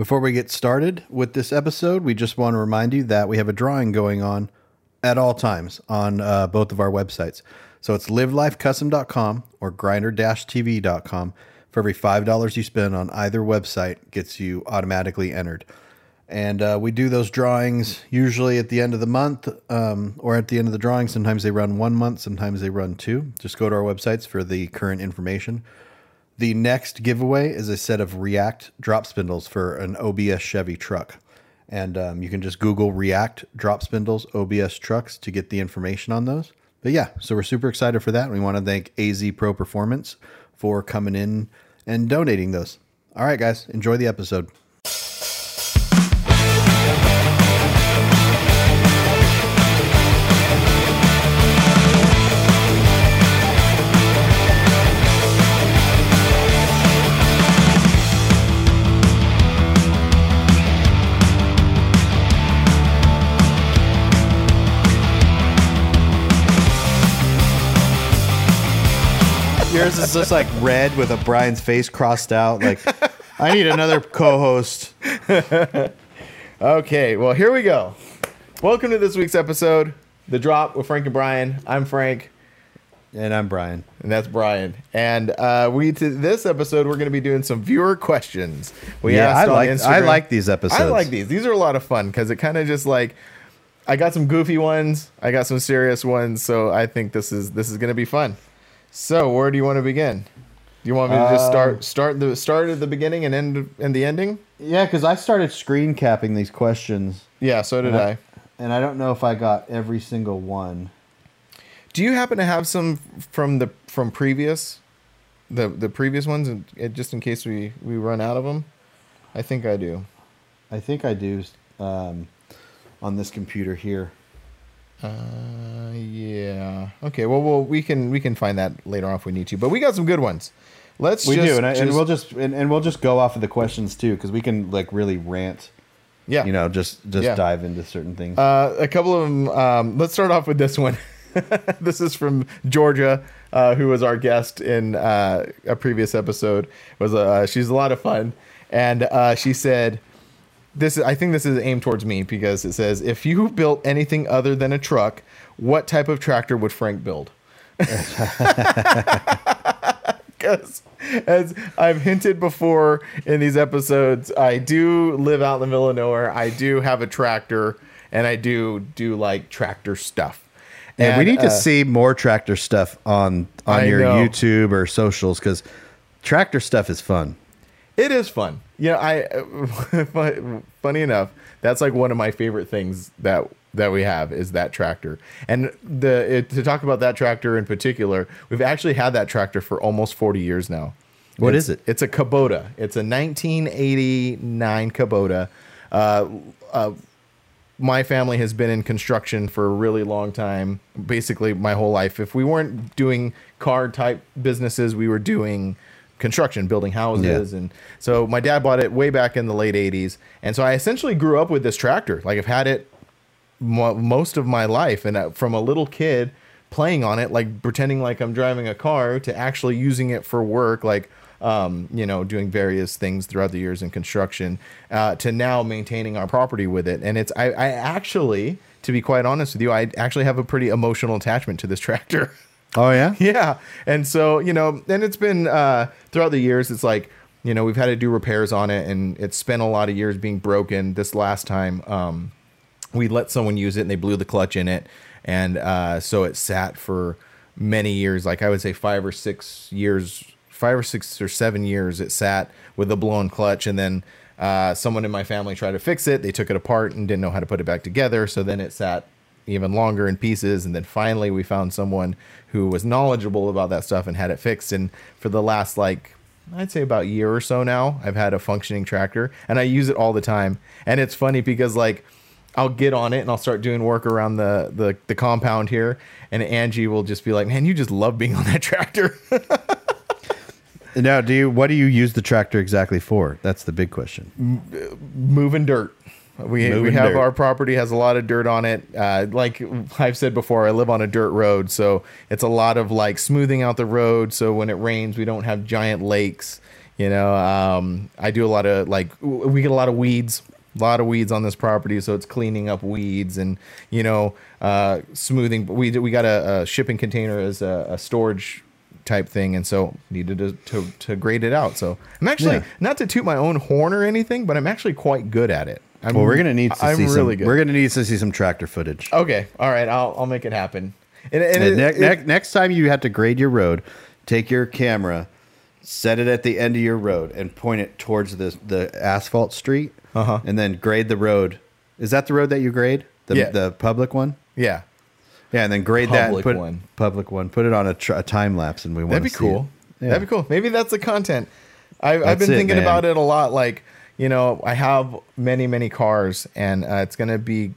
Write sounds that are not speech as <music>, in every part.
Before we get started with this episode, we just want to remind you that we have a drawing going on at all times on uh, both of our websites. So it's livelifecustom.com or grinder-tv.com. For every $5 you spend on either website gets you automatically entered. And uh, we do those drawings usually at the end of the month um, or at the end of the drawing. Sometimes they run one month, sometimes they run two. Just go to our websites for the current information. The next giveaway is a set of React drop spindles for an OBS Chevy truck. And um, you can just Google React drop spindles OBS trucks to get the information on those. But yeah, so we're super excited for that. We want to thank AZ Pro Performance for coming in and donating those. All right, guys, enjoy the episode. Yours is just like red with a Brian's face crossed out. Like, I need another co-host. Okay, well, here we go. Welcome to this week's episode, The Drop with Frank and Brian. I'm Frank, And I'm Brian. and that's Brian. And uh, we to this episode, we're going to be doing some viewer questions. We Yeah, I asked on like I like these episodes. I like these. These are a lot of fun because it kind of just like I got some goofy ones, I got some serious ones, so I think this is this is going to be fun. So, where do you want to begin? Do you want me to just Um, start start the start at the beginning and end and the ending? Yeah, because I started screen capping these questions, Yeah, so did and I. and I don't know if I got every single one. Do you happen to have some from the from previous, the the previous ones, and uh, just in case we we run out of them? I think I do. I think I do um, on this computer here. Uh, yeah. Okay. Well, well, we can we can find that later on if we need to. But we got some good ones. Let's We just, do, and, I, and we'll just and, and we'll just go off of the questions too, because we can like really rant. yeah. You know, just just Yeah. dive into certain things. Uh, a couple of them. Um, let's start off with this one. <laughs> this is from Georgia, uh, who was our guest in uh, a previous episode. Was uh, she's a lot of fun, and uh, she said, "This I think this is aimed towards me because it says if you built anything other than a truck, what type of tractor would Frank build?" <laughs> Because as I've hinted before in these episodes, I do live out in the middle of nowhere. I do have a tractor, and I do do like tractor stuff. Yeah, we And, need to uh, see more tractor stuff on on I your know. YouTube or socials because tractor stuff is fun. It is fun. Yeah, I. <laughs> funny enough, that's like one of my favorite things that that we have is that tractor. And the it, to talk about that tractor in particular, we've actually had that tractor for almost forty years now. What is is it? It's a Kubota. It's a 1989 Kubota. Uh, uh, my family has been in construction for a really long time, basically my whole life. If we weren't doing car type businesses, we were doing construction, building houses. Yeah. And so my dad bought it way back in the late 80s. And so I essentially grew up with this tractor. Like I've had it mo- most of my life. And uh, from a little kid playing on it, like pretending like I'm driving a car to actually using it for work, like, um, you know, doing various things throughout the years in construction, uh, to now maintaining our property with it. And it's, I, I actually, to be quite honest with you, I actually have a pretty emotional attachment to this <laughs> tractor. Oh yeah, <laughs> Yeah. And so, you know, and it's been uh throughout the years, it's like, you know, we've had to do repairs on it and it's spent a lot of years being broken. This last time, um, we let someone use it and they blew the clutch in it. And uh so it sat for many years, like I would say five or six years, five or six or seven years it sat with a blown clutch and then uh, someone in my family tried to fix it. They took it apart and didn't know how to put it back together. So then it sat even longer in pieces and then finally we found someone who was knowledgeable about that stuff and had it fixed and for the last like I'd say about a year or so now I've had a functioning tractor and I use it all the time and it's funny because like I'll get on it and I'll start doing work around the the, the compound here and Angie will just be like man you just love being on that <laughs> tractor Now, do you what do you use the tractor exactly for? That's the big question. Uh, moving dirt. We, we have dirt. our property has a lot of dirt on it. Uh, like I've said before, I live on a dirt road, so it's a lot of like smoothing out the road. So when it rains, we don't have giant lakes. You know, um, I do a lot of like we get a lot of weeds, a lot of weeds on this property, so it's cleaning up weeds and you know uh, smoothing. We we got a, a shipping container as a, a storage type thing, and so needed to, to to grade it out. So I'm actually Yeah. not to toot my own horn or anything, but I'm actually quite good at it. I'm, Well, we're gonna need to I'm see really some. good. We're gonna need to see some tractor footage. okay, all right, I'll I'll make it happen. And, and And it- ne- it- ne- next time you have to grade your road, take your camera, set it at the end of your road, and point it towards the the asphalt street, Uh-huh. and then grade the road. Is that the road that you grade? The, Yeah. the public one. yeah, Yeah, and then grade that. Public one. Public one. Put it on a, tr- a time lapse, and we want That'd be cool. Yeah. That'd be cool. Maybe that's the content. I, I've been it, thinking man. about it a lot. Like, you know, I have many, many cars, and uh, it's gonna be,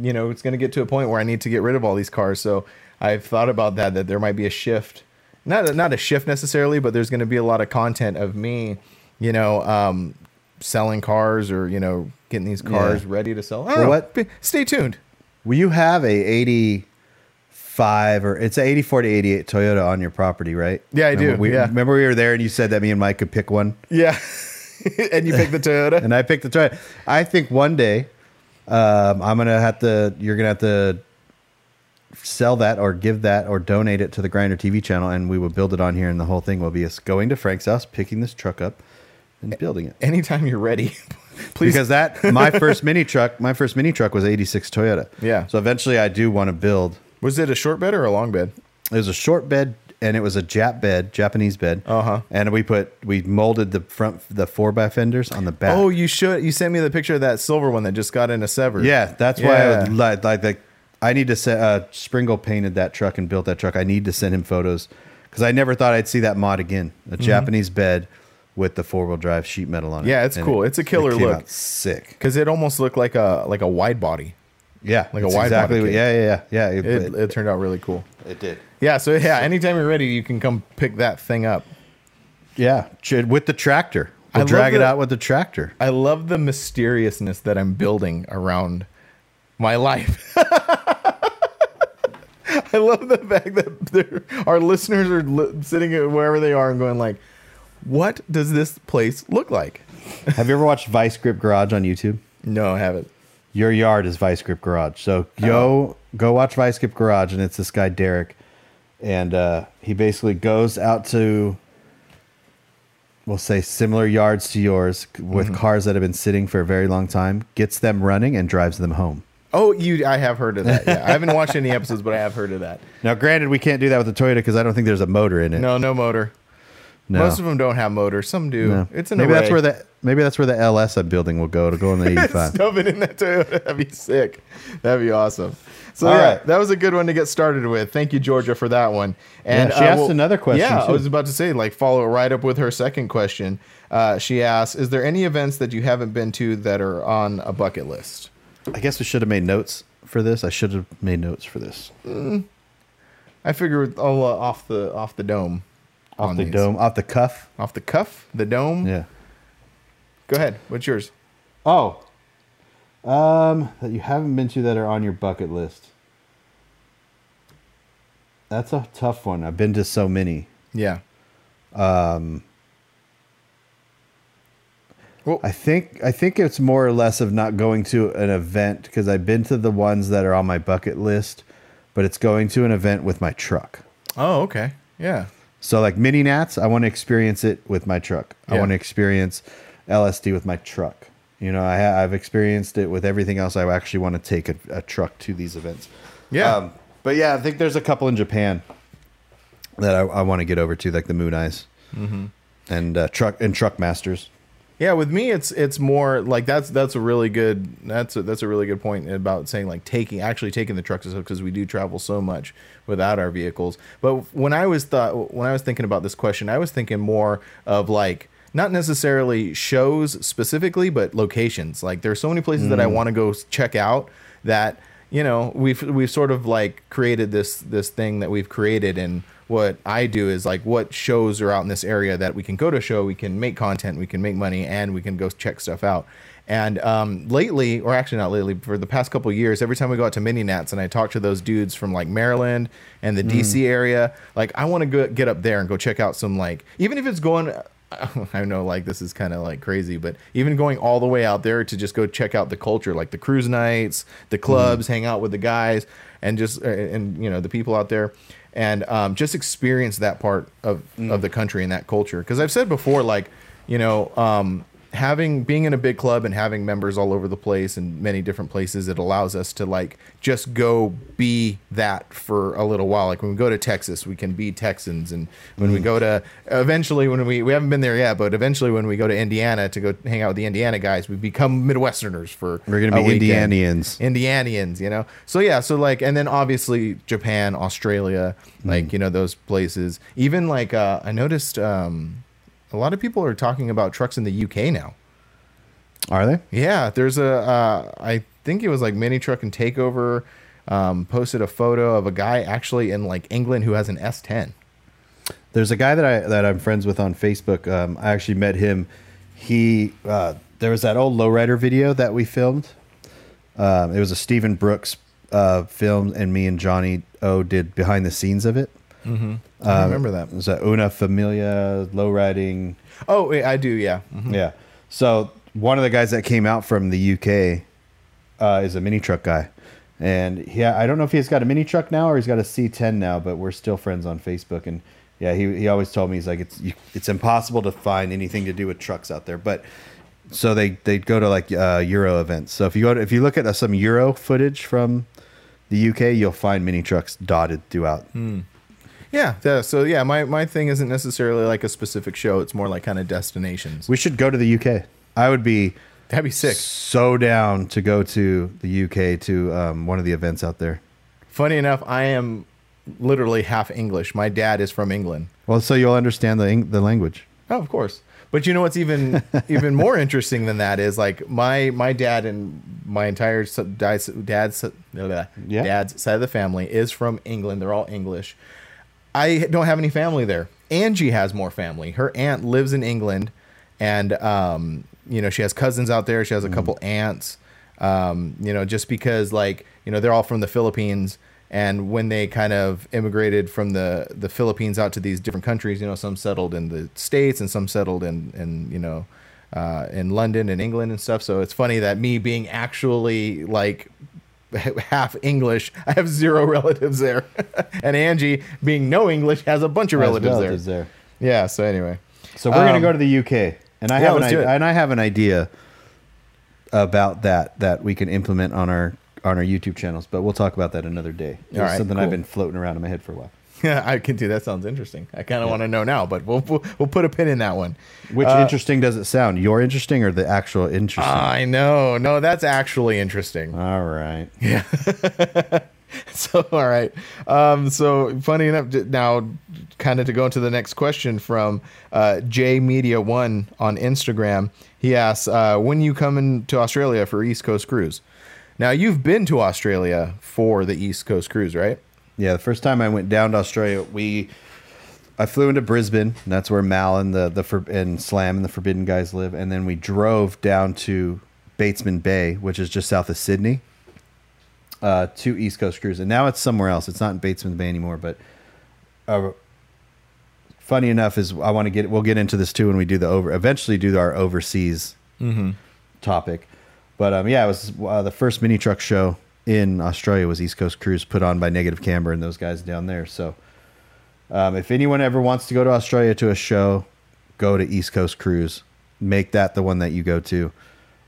you know, it's gonna get to a point where I need to get rid of all these cars. So I've thought about that. That there might be a shift, not not a shift necessarily, but there's gonna be a lot of content of me, you know, um, selling cars or you know, getting these cars Yeah. ready to sell. Well, know. what- Be- Stay tuned. Will you have a 85 or it's a 84 to 88 Toyota on your property, right? Yeah, I do, we, yeah. remember we were there and you said that me and Mike could pick one? Yeah. <laughs> <laughs> and you pick the Toyota. <laughs> and I picked the Toyota. I think one day um, I'm gonna have to. You're gonna have to sell that or give that or donate it to the Grinder TV channel, and we will build it on here. And the whole thing will be us going to Frank's house, picking this truck up, and building it. Anytime you're ready, <laughs> please. Because that my first mini truck, my first mini truck was '86 Toyota. Yeah. So eventually, I do want to build. was it a short bed or a long bed? It was a short bed, and it was a Jap bed, Japanese bed. Uh-huh. And we put we molded the front the four by fenders on the back. Oh, you should. You sent me the picture of that silver one that just got in a sever. Yeah, that's why I Yeah. would like like like I need to send uh Springle painted that truck and built that truck. I need to send him photos because I never thought I'd see that mod again. A Japanese bed with the four wheel drive sheet metal on it. Mm-hmm. Yeah, it's And cool. it- It's a killer it look. sick. because it almost looked like a like a wide body. Yeah, Like a wide exactly. body kit. yeah, yeah, yeah, yeah. It, it turned out really cool. it did. Yeah. So yeah, anytime you're ready, you can come pick that thing up. Yeah, with the tractor. I We'll love drag it out with the tractor. I love the mysteriousness that I'm building around my life. <laughs> I love the fact that there, our listeners are li- sitting wherever they are and going like, "What does this place look like?" <laughs> Have you ever watched Vice Grip Garage on YouTube? No, I haven't. Your yard is Vice Grip Garage. So go oh. go watch Vice Grip Garage, and it's this guy Derek, and uh, he basically goes out to, we'll say similar yards to yours with cars that have been sitting for a very long time, gets them running, and drives them home. Oh, you? I have heard of that. Yeah, I haven't watched any episodes, but I have heard of that. Now, granted, we can't do that with the Toyota because I don't think there's a motor in it. No, no motor. No. Most of them don't have motors. Some do. No. It's an maybe that's where the maybe that's where the LS building will go to go in the 85. <laughs> Stuff it in that Toyota. <laughs> That'd be sick. That'd be awesome. So All yeah, right. that was a good one to get started with. Thank you, Georgia, for that one. And Yeah, she asked another question, Yeah, I was about to say, like, follow it right up with her second question. Uh, she asked, "Is there any events that you haven't been to that are on a bucket list?" I guess we should have made notes for this. I should have made notes for this. I figure all uh, off the off the dome, Off the these. dome, off the cuff. off the cuff, the dome. Yeah. Go ahead. What's yours? Oh, um, that you haven't been to that are on your bucket list. That's a tough one. I've been to so many. Yeah. Um. Well, I think I think it's more or less of not going to an event because I've been to the ones that are on my bucket list, but it's going to an event with my truck. oh, okay. Yeah. So like mini nats, I want to experience it with my truck. I want to experience LST with my truck. You know, I, I've experienced it with everything else. I actually want to take a, a truck to these events. Yeah. Um, but yeah, I think there's a couple in Japan that I, I want to get over to, like the Mooneyes Mm-hmm. and uh, truck and Truck Masters. Yeah, with me, it's it's more like that's that's a really good that's a, that's a really good point about saying like taking actually taking the trucks because we do travel so much without our vehicles. But when I was thought when I was thinking about this question, I was thinking more of like not necessarily shows specifically, but locations. Like there's so many places that I mm. want to go check out that you know we've we've sort of like created this this thing that we've created and what I do is like what shows are out in this area that we can go to a show, we can make content, we can make money, and we can go check stuff out. And um, lately, or actually not lately, for the past couple of years, every time we go out to mini nats and I talk to those dudes from like Maryland and the DC area, like I want to go get up there and go check out some like even if it's going <laughs> I know like this is kind of like crazy, but even going all the way out there to just go check out the culture, like the cruise nights, the clubs, hang out with the guys, and just uh, and you know the people out there, and um, just experience that part of of the country and that culture. Because I've said before, like you know, um, having being in a big club and having members all over the place and many different places, it allows us to like just go be that for a little while. Like when we go to Texas, we can be Texans, and when we go to eventually when we we haven't been there yet, but eventually when we go to Indiana to go hang out with the Indiana guys, we become Midwesterners for We're gonna be. Indianians. Indianians, you know. So yeah, so like, and then obviously Japan, Australia, Mm. like you know those places. Even like uh, I noticed um, a lot of people are talking about trucks in the UK now. Are they? Yeah, there's a uh, I think it was like Mini Truck and Takeover um, posted a photo of a guy actually in like England who has an S10. There's a guy that I that I'm friends with on Facebook. Um, I actually met him. He uh, there was that old lowrider video that we filmed. Um, it was a Stephen Brooks uh, film, and me and Johnny O did behind the scenes of it. Mm-hmm. I remember that. It was a Una Familia lowriding. Oh, wait, I do. Yeah. Mhm. Yeah. So one of the guys that came out from the UK uh, is a mini truck guy, and yeah, I don't know if he's got a mini truck now or he's got a C10 now, but we're still friends on Facebook. And yeah, he he always told me he's like it's you, it's impossible to find anything to do with trucks out there, but. So they they go to like uh, Euro events. So if you go to, if you look at uh, some Euro footage from the UK, you'll find mini trucks dotted throughout. Yeah. yeah, So yeah, my my thing isn't necessarily like a specific show. It's more like kind of destinations. We should go to the UK. I would be That'd be sick. so down to go to the UK to um, one of the events out there. Funny enough, I am literally half English. My dad is from England. Well, so you'll understand the Eng- the language. Oh, of course. But you know what's even <laughs> even more interesting than that is like my my dad and my entire dad's dad's Yeah. dad's side of the family is from England. They're all English. I don't have any family there. Angie has more family. Her aunt lives in England, and um, you know she has cousins out there. She has a couple aunts. Um, you know, just because like you know they're all from the Philippines, and when they kind of immigrated from the the Philippines out to these different countries, you know, some settled in the states and some settled in in you know uh, in London and England and stuff. So it's funny that me being actually like <laughs> half English, I have zero <laughs> relatives there, <laughs> and Angie being no English has a bunch of relatives, relatives there. there. Yeah. So anyway, So we're gonna Um, go to the UK, and I yeah, have an I- and I have an idea about that that we can implement on our on our YouTube channels. But we'll talk about that another day. It's right, something cool. I've been floating around in my head for a while. Yeah, <laughs> I can do that. Sounds interesting. I kind of want to know now, but we'll, we'll we'll put a pin in that one. Which Uh, interesting does it sound? Your interesting or the actual interesting? I know. No, that's actually interesting. All right. <laughs> Yeah. <laughs> so, all right. Um, so, funny enough, now, kind of to go into the next question from uh, J Media One on Instagram. He asks, uh, "When you coming to Australia for East Coast cruise?" Now, you've been to Australia for the East Coast cruise, right? Yeah, the first time I went down to Australia, we I flew into Brisbane. And that's where Mal and the the for, and Slam and the Forbidden guys live, and then we drove down to Batesman Bay, which is just south of Sydney, uh, to East Coast Cruise, and now it's somewhere else. It's not in Batesman Bay anymore, but. Uh, Funny enough is I want to get we'll get into this too when we do the over eventually do our overseas topic, but um yeah it was uh, the first mini truck show in Australia was East Coast Cruise put on by Negative Camber and those guys down there. So um, if anyone ever wants to go to Australia to a show, go to East Coast Cruise. Make that the one that you go to.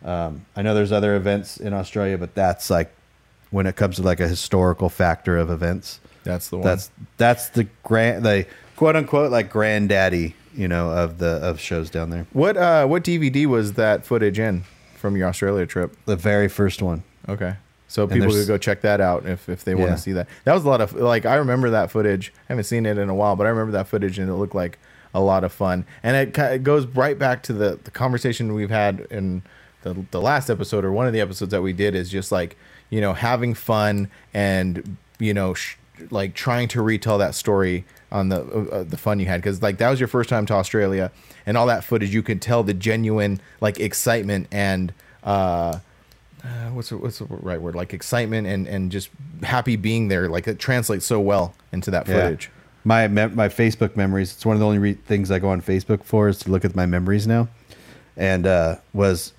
Um, I know there's other events in Australia, but that's like when it comes to like a historical factor of events. That's the one. That's that's the grand the quote unquote like granddaddy, you know, of the of shows down there. what. Uh, what DVD was that footage in from your Australia trip? The very first one. Okay. So people there's- could go check that out if, if they want to see that. That was a lot of like I remember that footage. I haven't seen it in a while, but I remember that footage and it looked like a lot of fun. And it, it goes right back to the, the conversation we've had in the the last episode or one of the episodes that we did is just like you know having fun and you know sh- like trying to retell that story on the uh, the fun you had because like that was your first time to Australia and all that footage you could tell the genuine like excitement and uh uh, what's the, what's the right word like excitement and and just happy being there like it translates so well into that Yeah. footage my my Facebook memories. It's one of the only re- things I go on Facebook for is to look at my memories now. And uh, was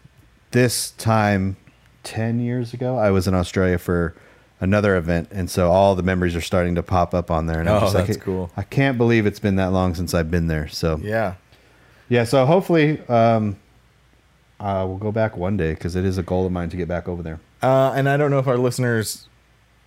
this time ten years ago? I was in Australia for another event, and so all the memories are starting to pop up on there. And Oh, I'm just like, that's cool. I can't believe it's been that long since I've been there. So Yeah. yeah, so hopefully um, uh, we'll go back one day because it is a goal of mine to get back over there. Uh, and I don't know if our listeners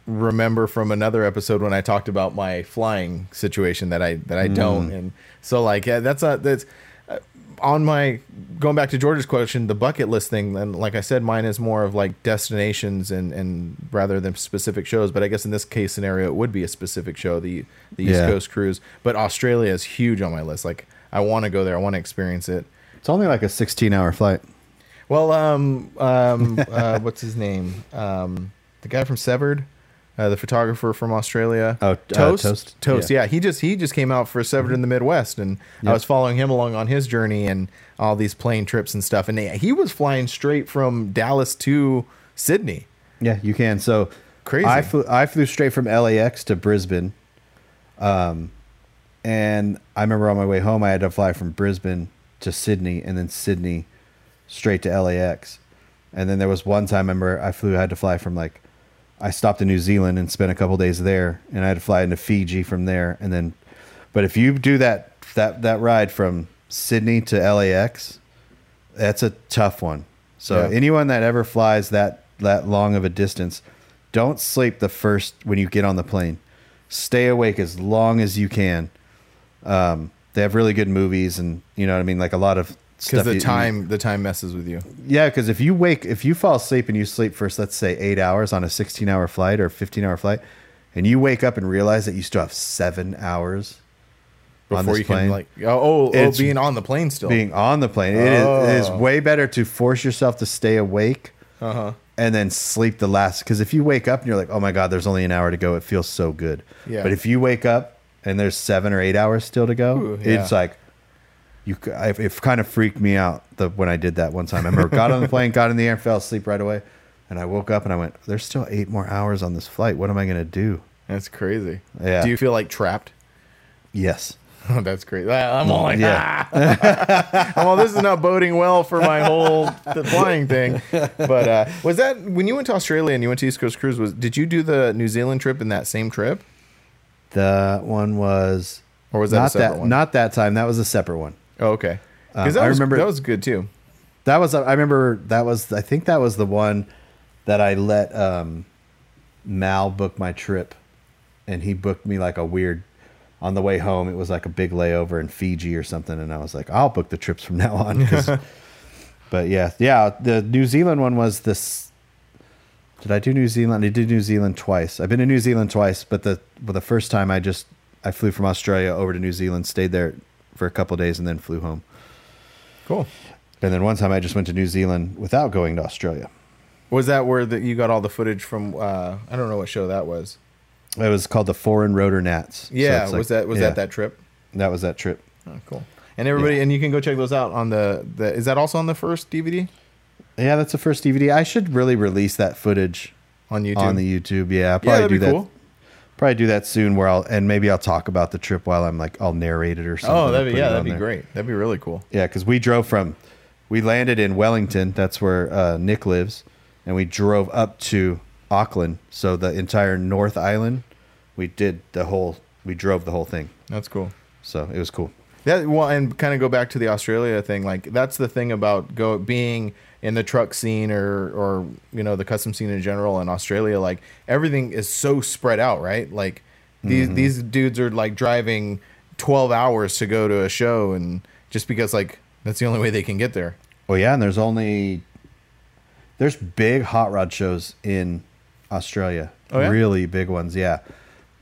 remember from another episode when I talked about my flying situation that I that I don't, and so like yeah, that's a that's uh, on my going back to George's question, the bucket list thing. And like I said, mine is more of like destinations and and rather than specific shows. But I guess in this case scenario, it would be a specific show, the the East Yeah. Coast cruise. But Australia is huge on my list. Like I want to go there, I want to experience it. It's only like a 16 hour flight. Well, um, um, <laughs> uh, what's his name? Um, the guy from Severed, uh, the photographer from Australia. Oh, uh, Toast, Toast? Toast. Yeah. Yeah. he just he just came out for Severed in the Midwest, and I was following him along on his journey and all these plane trips and stuff. And they, he was flying straight from Dallas to Sydney. Yeah, you can. So Crazy. I flew, I flew straight from LAX to Brisbane. Um, and I remember on my way home, I had to fly from Brisbane to Sydney and then Sydney straight to LAX. And then there was one time I remember I flew, I had to fly from like, I stopped in New Zealand and spent a couple days there and I had to fly into Fiji from there. And then, but if you do that, that, that ride from Sydney to LAX, that's a tough one. So Yeah. anyone that ever flies that that long of a distance, don't sleep the first when you get on the plane. Stay awake as long as you can. Um, they have really good movies, and you know what I mean, like a lot of Because the you- time the time messes with you. yeah, because if you wake, if you fall asleep and you sleep for let's say eight hours on a sixteen-hour flight or fifteen-hour flight, and you wake up and realize that you still have seven hours on Before you plane, can like oh oh, oh being on the plane still. being on the plane. It, is, it is Oh. way better to force yourself to stay awake uh huh. and then sleep the last. Because if you wake up and you're like, oh my God, there's only an hour to go, it feels so good. Yeah. But if you wake up and there's seven or eight hours still to go, Ooh, it's like, you, it kind of freaked me out the, when I did that one time. I remember got on the plane, got in the air, fell asleep right away. And I woke up and I went, there's still eight more hours on this flight. What am I going to do? That's crazy. Yeah. Do you feel like trapped? Yes. <laughs> Oh, that's great. I'm all like, Yeah. ah. <laughs> well, this is not boding well for my whole the flying thing. But uh, was that when you went to Australia and you went to East Coast Cruise? Was did you do the New Zealand trip in that same trip, The one was, or was that a not separate that, one? not that time. That was a separate one. Oh, okay. Because Um, I remember- that was good too. That was I remember that was I think that was the one that I let um, Mal book my trip, and he booked me like a weird. On the way home, it was like a big layover in Fiji or something, and I was like, "I'll book the trips from <laughs> now on." <laughs> but yeah, yeah, the New Zealand one was this. Did I do New Zealand? I did New Zealand twice. I've been to New Zealand twice, but the but the first time I just I flew from Australia over to New Zealand, stayed there for a couple days, and then flew home. Cool. And then one time I just went to New Zealand without going to Australia. Was that where that you got all the footage from? Uh, I don't know what show that was. It was called the Foreign Rotor Nats. So Yeah, it's like- was that was yeah, that that trip? That was that trip. Oh, cool. And everybody, and you can go check those out on the, the. Is that also on the first DVD Yeah, that's the first DVD. I should really release that footage on YouTube? on the YouTube. Yeah, I'll yeah, probably that'd do that. cool. Probably do that soon. Where I'll and maybe I'll talk about the trip while I'm like I'll narrate it or something. Oh, that'd be yeah, that'd be there. great. That'd be really cool. Yeah, because we drove from, we landed in Wellington. That's where uh, Nick lives, and we drove up to Auckland. So the entire North Island, we did the whole. We drove the whole thing. That's cool. So it was cool. That well, and kind of go back to the Australia thing. Like that's the thing about go being in the truck scene or or you know the custom scene in general in Australia. Like everything is so spread out, right? Like these Mm-hmm. these dudes are like driving twelve hours to go to a show, and just because like that's the only way they can get there. Well, yeah, and there's only there's big hot rod shows in Australia. Oh, yeah? Really big ones, yeah.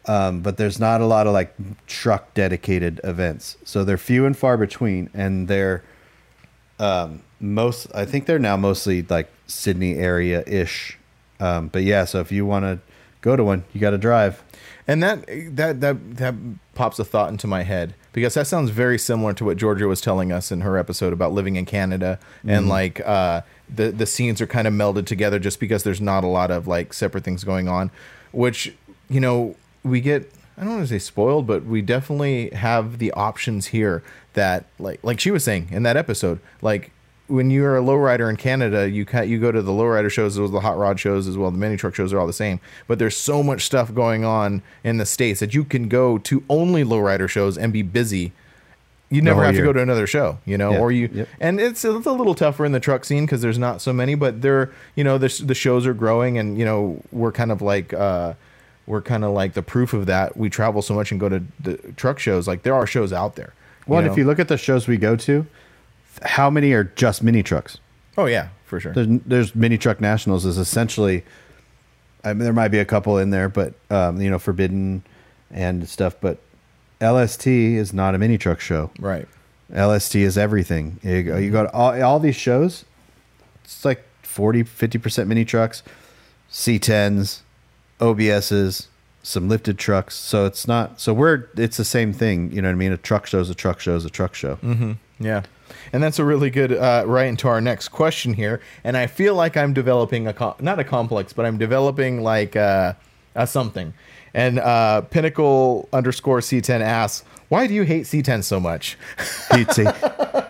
Um, but there's not a lot of like truck dedicated events, so they're few and far between, and they're um, most. I think they're now mostly like Sydney area ish. Um, but yeah, so if you want to go to one, you got to drive. And that that that that pops a thought into my head because that sounds very similar to what Georgia was telling us in her episode about living in Canada and like uh, the the scenes are kind of melded together just because there's not a lot of like separate things going on, which you know we get I don't want to say spoiled, but we definitely have the options here that like like she was saying in that episode, like when you're a lowrider in Canada, you ca- you go to the lowrider shows as well as the hot rod shows as well. The mini truck shows are all the same, but there's so much stuff going on in the states that you can go to only lowrider shows and be busy. You never have to go to another show, you know, Yeah. or you Yep. and it's, it's a little tougher in the truck scene because there's not so many, but they're you know the the shows are growing and you know we're kind of like uh we're kind of like the proof of that. We travel so much and go to the truck shows. Like there are shows out there. Well, know? if you look at the shows we go to, how many are just mini trucks? oh yeah, for sure. There's, there's mini truck nationals is essentially. I mean, there might be a couple in there, but um, you know, forbidden and stuff. But LST is not a mini truck show. Right. LST is everything. You go, you go to all, all these shows, it's like 40, 50% mini trucks, C10s, OBSs, some lifted trucks. So it's not, so we're, it's the same thing. You know what I mean? A truck show is a truck show is a truck show. Mm-hmm. Yeah. And that's a really good uh, right into our next question here. And I feel like I'm developing a not a complex, but I'm developing like uh, a something. And uh, Pinnacle underscore C10 asks, "Why do you hate C10 so much?" PT.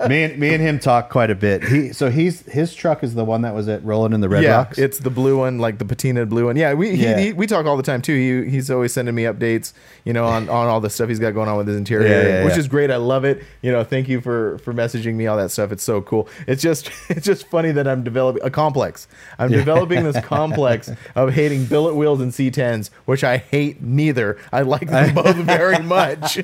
me and me and him talk quite a bit. He so he's his truck is the one that was at Rolling in the Red yeah, Rocks. it's the blue one, like the patina blue one. Yeah, we he, Yeah. He, we talk all the time too. He, he's always sending me updates, you know, on, on all the stuff he's got going on with his interior, Yeah, which is great. I love it. You know, thank you for for messaging me all that stuff. It's so cool. It's just <laughs> it's just funny that I'm developing a complex. I'm developing this complex <laughs> of hating billet wheels and C10s, which I hate neither. I like them both very <laughs> much.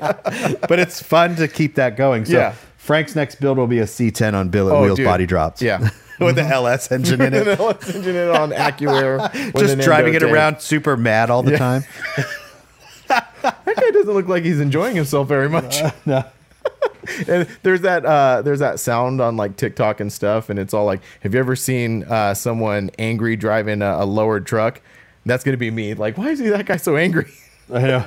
<laughs> but it's fun to keep that going. So Yeah. Frank's next build will be a C10 on billet Oh, wheels dude. body drops. Yeah. <laughs> with the LS engine in it. <laughs> Let's engine it on AccuAir. Just driving it around super mad all the Yeah. time. That guy doesn't look like he's enjoying himself very much. no. and there's that uh there's that sound on like TikTok and stuff, and it's all like, have you ever seen uh someone angry driving a, a lowered truck? That's gonna be me. Like, why is he that guy so angry? I know.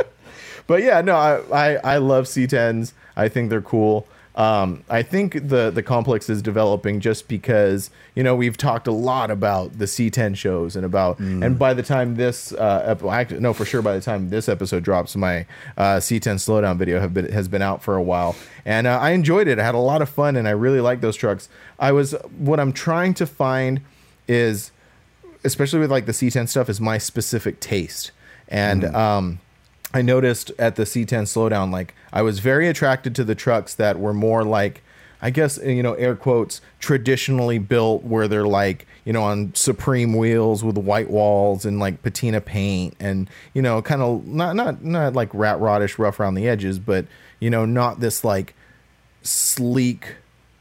But yeah, no, I, I I love C10s. I think they're cool. Um, I think the the complex is developing just because you know we've talked a lot about the C10 shows and about and by the time this uh ep- actually, no for sure by the time this episode drops my uh, C10 slowdown video have been has been out for a while. And uh, I enjoyed it. I had a lot of fun and I really like those trucks. I was what I'm trying to find is especially with like the C10 stuff is my specific taste. And um I noticed at the C10 slowdown, like I was very attracted to the trucks that were more like, I guess uh, you know, air quotes, traditionally built, where they're like, you know, on Supreme wheels with white walls and like patina paint, and you know, kind of not not not like rat rodish, rough around the edges, but you know, not this like sleek,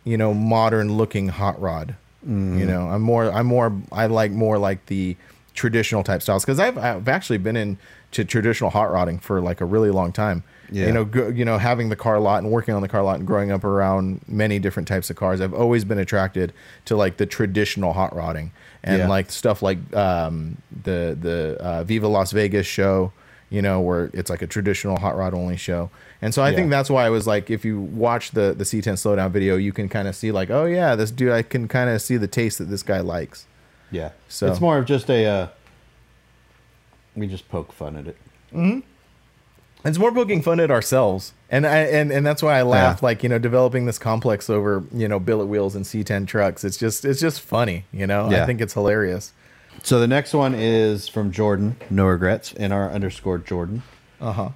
you know, modern looking hot rod. You mm-hmm. know, I'm more, I'm more, I like more like the traditional type styles because I've, I've actually been in to traditional hot rodding for like a really long time. Yeah. You know, go, you know, having the car lot and working on the car lot and growing up around many different types of cars, I've always been attracted to like the traditional hot rodding and Yeah. like stuff like um, the the uh, Viva Las Vegas show. You know, where it's like a traditional hot rod only show. And so I Yeah. think that's why I was like, if you watch the the C10 slowdown video, you can kind of see like, oh yeah, this dude, I can kind of see the taste that this guy likes. Yeah. So- it's more of just a. Uh, we just poke fun at it. Hmm. It's more poking fun at ourselves, and I and and that's why I laugh. Yeah. Like you know, developing this complex over you know billet wheels and C10 trucks. It's just it's just funny. You know, I think it's hilarious. So the next one is from Jordan. No regrets. In our underscore Jordan Uh huh.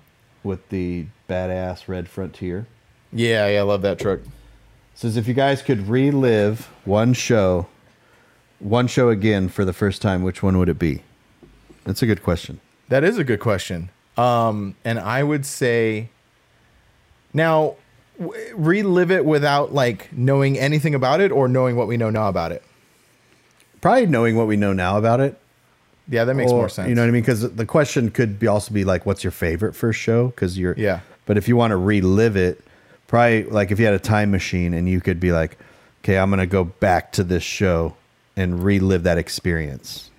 with the badass red frontier. Yeah, yeah, I love that truck. Says if you guys could relive one show, one show again for the first time, which one would it be? That's a good question. That is a good question. Um, and I would say now w- relive it without like knowing anything about it or knowing what we know now about it. Probably knowing what we know now about it. Yeah, that makes Or- more sense. You know what I mean? Because the question could be also be like, what's your favorite first show? Because you're Yeah. But if you want to relive it, probably like if you had a time machine and you could be like, okay, I'm gonna go back to this show and relive that experience.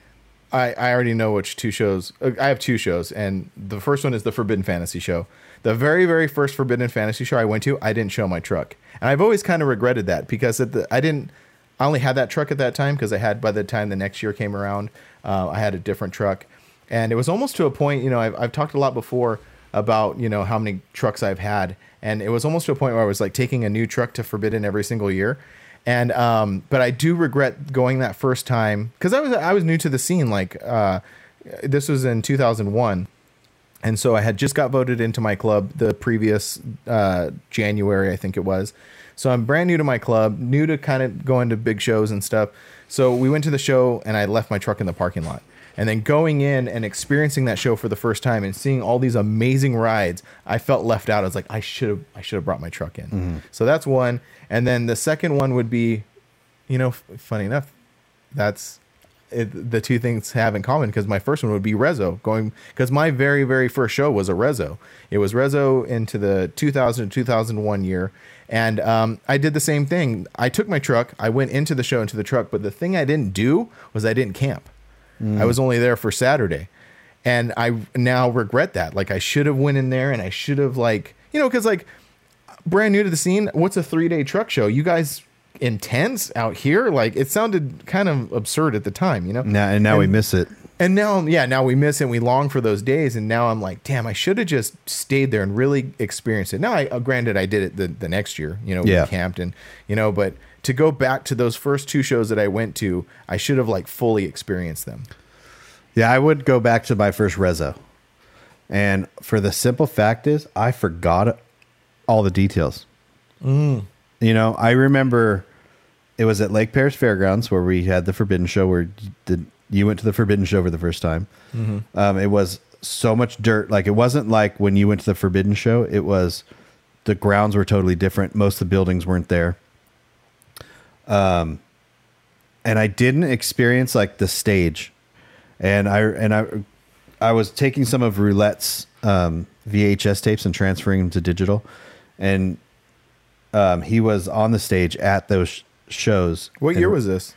I, I already know which two shows. uh, I have two shows, and the first one is the Forbidden Fantasy show. The very, very first Forbidden Fantasy show I went to, I didn't show my truck, and I've always kind of regretted that because at the, I didn't. I only had that truck at that time because I had by the time the next year came around, uh, I had a different truck, and it was almost to a point. You know, I've, I've talked a lot before about you know how many trucks I've had, and it was almost to a point where I was like taking a new truck to Forbidden every single year. And um, but I do regret going that first time because I was I was new to the scene. Like uh, this was in 2001, and so I had just got voted into my club the previous uh, January, I think it was. So I'm brand new to my club, new to kind of going to big shows and stuff. So we went to the show, and I left my truck in the parking lot. And then going in and experiencing that show for the first time and seeing all these amazing rides, I felt left out. I was like, I should have, I should have brought my truck in. So that's one. And then the second one would be, you know, f- funny enough, that's it, the two things have in common because my first one would be Rezo going because my very very first show was a Rezo. It was Rezo into the 2000 2001 year, and um, I did the same thing. I took my truck, I went into the show into the truck, but the thing I didn't do was I didn't camp. I was only there for Saturday, and I now regret that. Like I should have went in there and I should have like you know because like brand new to the scene. What's a three day truck show? You guys intense out here? Like it sounded kind of absurd at the time, you know. Now and now we miss it. And now, yeah, now we miss it. and We long for those days, and now I'm like, damn, I should have just stayed there and really experienced it. Now, I uh, granted, I did it the, the next year, you know, Yeah. we camped and you know, but to go back to those first two shows that I went to, I should have like fully experienced them. Yeah, I would go back to my first Rezo. And for the simple fact is, I forgot all the details. You know, I remember it was at Lake Perris Fairgrounds where we had the Forbidden Show where you, did, you went to the Forbidden Show for the first time. Um, it was so much dirt. Like, it wasn't like when you went to the Forbidden Show, it was the grounds were totally different. Most of the buildings weren't there. Um, and I didn't experience like the stage and I and I I was taking some of Roulette's um, VHS tapes and transferring them to digital, and um, he was on the stage at those sh- shows. What And year was this?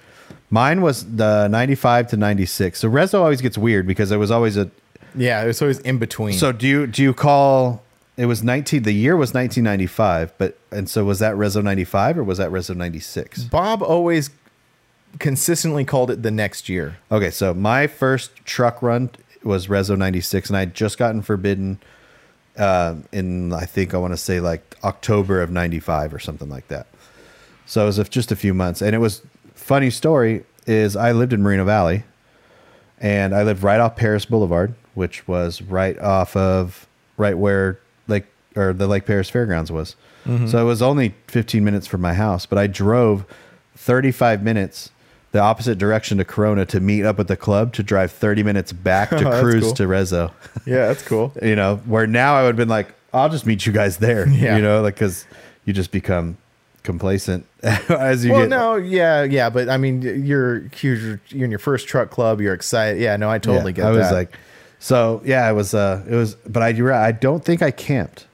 mine? Was the ninety five to ninety six. So Rezo always gets weird because there was always a. Yeah, it was always in between. So do you do you call it was nineteen? The year was nineteen ninety five, but and so was that Rezo ninety five or was that Rezo ninety six? Bob always consistently called it the next year. Okay, so my first truck run was Rezo 96, and I had just gotten forbidden uh, in, I think I want to say like October of 95 or something like that. So it was just a few months. And it was, funny story is I lived in Moreno Valley, and I lived right off Perris Boulevard, which was right off of, right where or the Lake Perris Fairgrounds was. So it was only 15 minutes from my house, but I drove 35 minutes the opposite direction to Corona to meet up with the club to drive 30 minutes back <laughs> to That's cruise cool. to Rezo. <laughs> Yeah, that's cool. you know, where now I would have been like, I'll just meet you guys there. <laughs> Yeah. You know, like, cause you just become complacent as you well, get. no, yeah, yeah, but I mean, you're you're you're in your first truck club. You're excited. Yeah, no, I totally Yeah, get I that. was like, so yeah, it was, uh, it was, but I, I don't think I camped.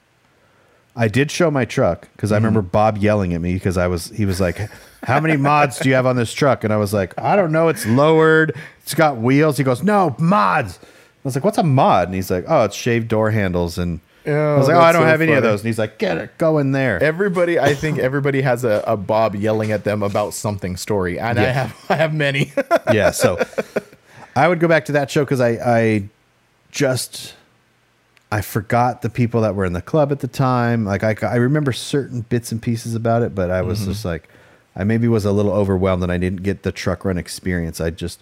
I did show my truck because I remember mm. Bob yelling at me because I was, he was like, how many mods do you have on this truck? And I was like, I don't know. It's lowered. It's got wheels. He goes, no mods. I was like, what's a mod? And he's like, oh, it's shaved door handles. And I oh, was Oh, like, oh, I don't have any of those. And he's like, get it, go in there. everybody. I think everybody has a, a Bob yelling at them about something story, and I Yeah. have I have many. yeah. So <laughs> I would go back to that show because I, I just I forgot the people that were in the club at the time. Like I, I remember certain bits and pieces about it, but I was Mm-hmm. just like, I maybe was a little overwhelmed and I didn't get the truck run experience. I just,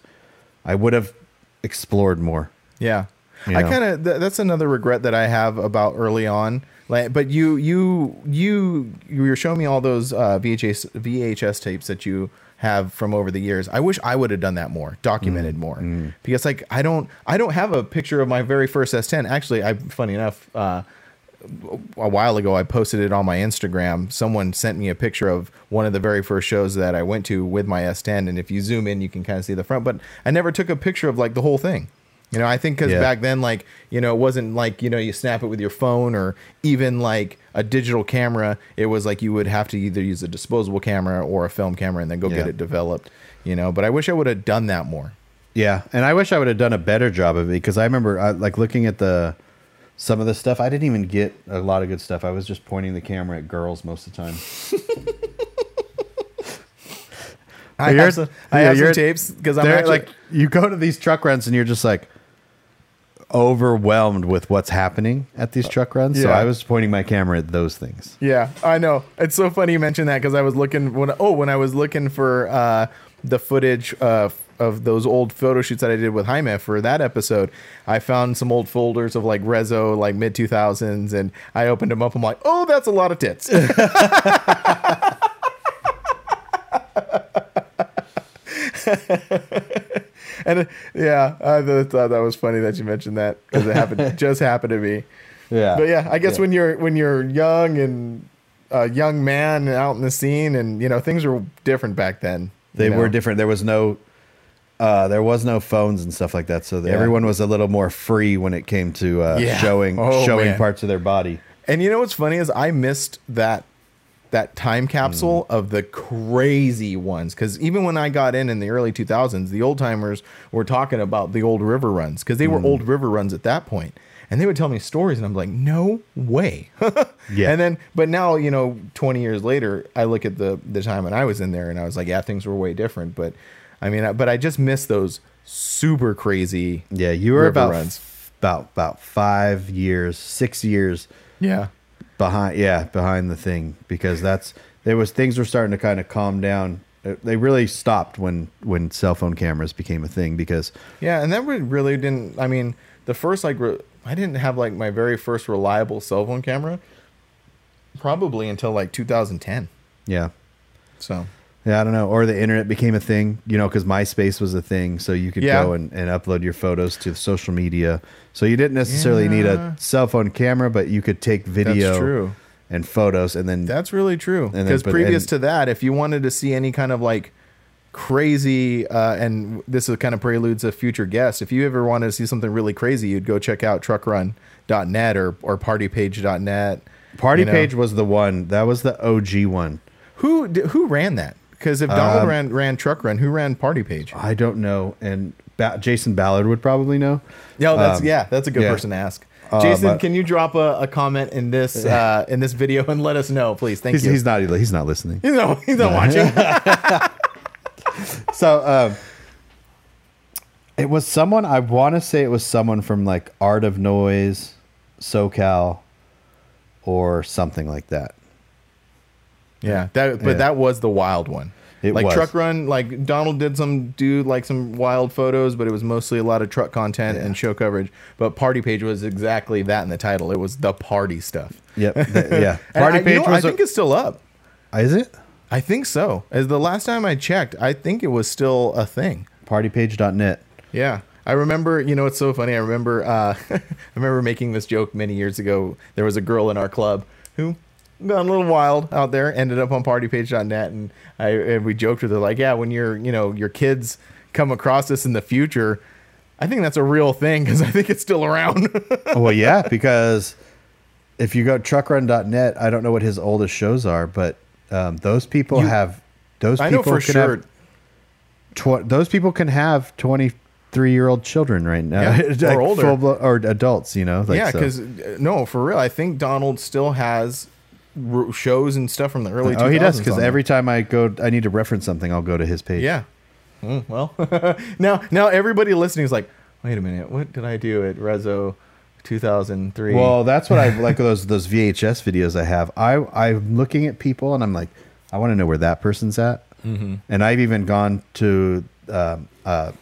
I would have explored more. Yeah. You I kind of th- that's another regret that I have about early on. Like, but you you you you were showing me all those uh, VHS VHS tapes that you have from over the years. I wish I would have done that more, documented more, because like I don't I don't have a picture of my very first S10. Actually, I funny enough. Uh, a while ago I posted it on my Instagram. Someone sent me a picture of one of the very first shows that I went to with my S10 and if you zoom in you can kind of see the front, but I never took a picture of like the whole thing. You know, I think cuz Yeah. back then like, you know, it wasn't like, you know, you snap it with your phone or even like a digital camera. It was like you would have to either use a disposable camera or a film camera and then go Yeah. get it developed, you know, but I wish I would have done that more. Yeah, and I wish I would have done a better job of it because I remember I, like looking at the some of the stuff. I didn't even get a lot of good stuff. I was just pointing the camera at girls most of the time. <laughs> I have some, I yeah, have some tapes because I'm actually like you go to these truck runs and you're just like overwhelmed with what's happening at these truck runs. So I was pointing my camera at those things. Yeah, I know. It's so funny you mentioned that because I was looking when oh when I was looking for uh, the footage uh, of those old photo shoots that I did with Jaime for that episode, I found some old folders of like Rezo like mid two thousands, and I opened them up. I'm like, oh, that's a lot of tits. <laughs> <laughs> and yeah, I thought that was funny that you mentioned that because it happened <laughs> just happened to me. Yeah. But yeah, I guess Yeah. when you're when you're young and a young man out in the scene, and you know things were different back then. They know? were different. There was no uh, there was no phones and stuff like that. So everyone was a little more free when it came to uh, Yeah. showing Oh, showing man. parts of their body. And you know what's funny is I missed that that time capsule Mm. of the crazy ones because even when I got in in the early 2000s, the old timers were talking about the old river runs because they Mm. were old river runs at that point. And they would tell me stories, and I'm like, no way. <laughs> Yeah. And then, but now, you know, 20 years later, I look at the the time when I was in there, and I was like, yeah, things were way different. But I mean, I- but I just miss those super crazy. Yeah, you were about runs. about about five years, six years Yeah. Behind. Yeah, behind the thing because that's there was things were starting to kind of calm down. Uh, They really stopped when when cell phone cameras became a thing because Yeah, and that really didn't. I mean, the first like re- I didn't have like my very first reliable cell phone camera probably until like 2010. yeah. So Yeah, I don't know. Or the internet became a thing, you know, because MySpace was a thing. So you could Yeah. go and, and upload your photos to social media. So you didn't necessarily need Yeah. a cell phone camera, but you could take video true. and photos and then That's really true. then Because put- previous and- to that, if you wanted to see any kind of like crazy, uh, and this is kind of preludes a future guest, if you ever wanted to see something really crazy, you'd go check out truckrun.net or, or partypage.net. Party you know. Page was the one. That was the OG one. Who d- who ran that? Because if Donald Um, ran ran Truck Run, who ran Party Page? I don't know. And ba- Jason Ballard would probably know. Yeah, that's Um, yeah, that's a good yeah. person to ask. Uh, Jason, but- can you drop a, a comment in this <laughs> uh, in this video and let us know, please? Thank He's, you. he's not. He's not listening. He's not, he's not watching. <laughs> <laughs> so um, it was someone I want to say it was someone from like Art of Noise, SoCal, or something like that. Yeah, that but Yeah. that was the wild one. It like was. truck run, like Donald did some do like some wild photos, but it was mostly a lot of truck content and show coverage. But Party Page was exactly that in the title. It was the party stuff. Yep. <laughs> yeah. Party I, you Page know, I think a, it's still up. is it? I think so. As the last time I checked, I think it was still a thing. Partypage.net. Yeah. I remember, you know, it's so funny. I remember, uh, <laughs> I remember making this joke many years ago. There was a girl in our club who got a little wild out there, ended up on partypage.net. And I, and we joked with her like, yeah, when your, you know, your kids come across this in the future, I think that's a real thing because I think it's still around. <laughs> Well, yeah, because if you go truckrun.net, I don't know what his oldest shows are, but um, those people You- have those I people know for sure. have tw- those people can have 23 year old children right now Yeah, <laughs> Like or older. or adults, you know? Like, yeah, so- because no, for real, I think Donald still has shows and stuff from the early. Oh, he does because every time I go, I need to reference something. I'll go to his page. Yeah. Mm, well, <laughs> now now everybody listening is like, wait a minute, what did I do at Rezo 2003? Well, that's what I like <laughs> those those VHS videos I have. I I'm looking at people and I'm like, I want to know where that person's at. Mm-hmm. And I've even gone to um, uh,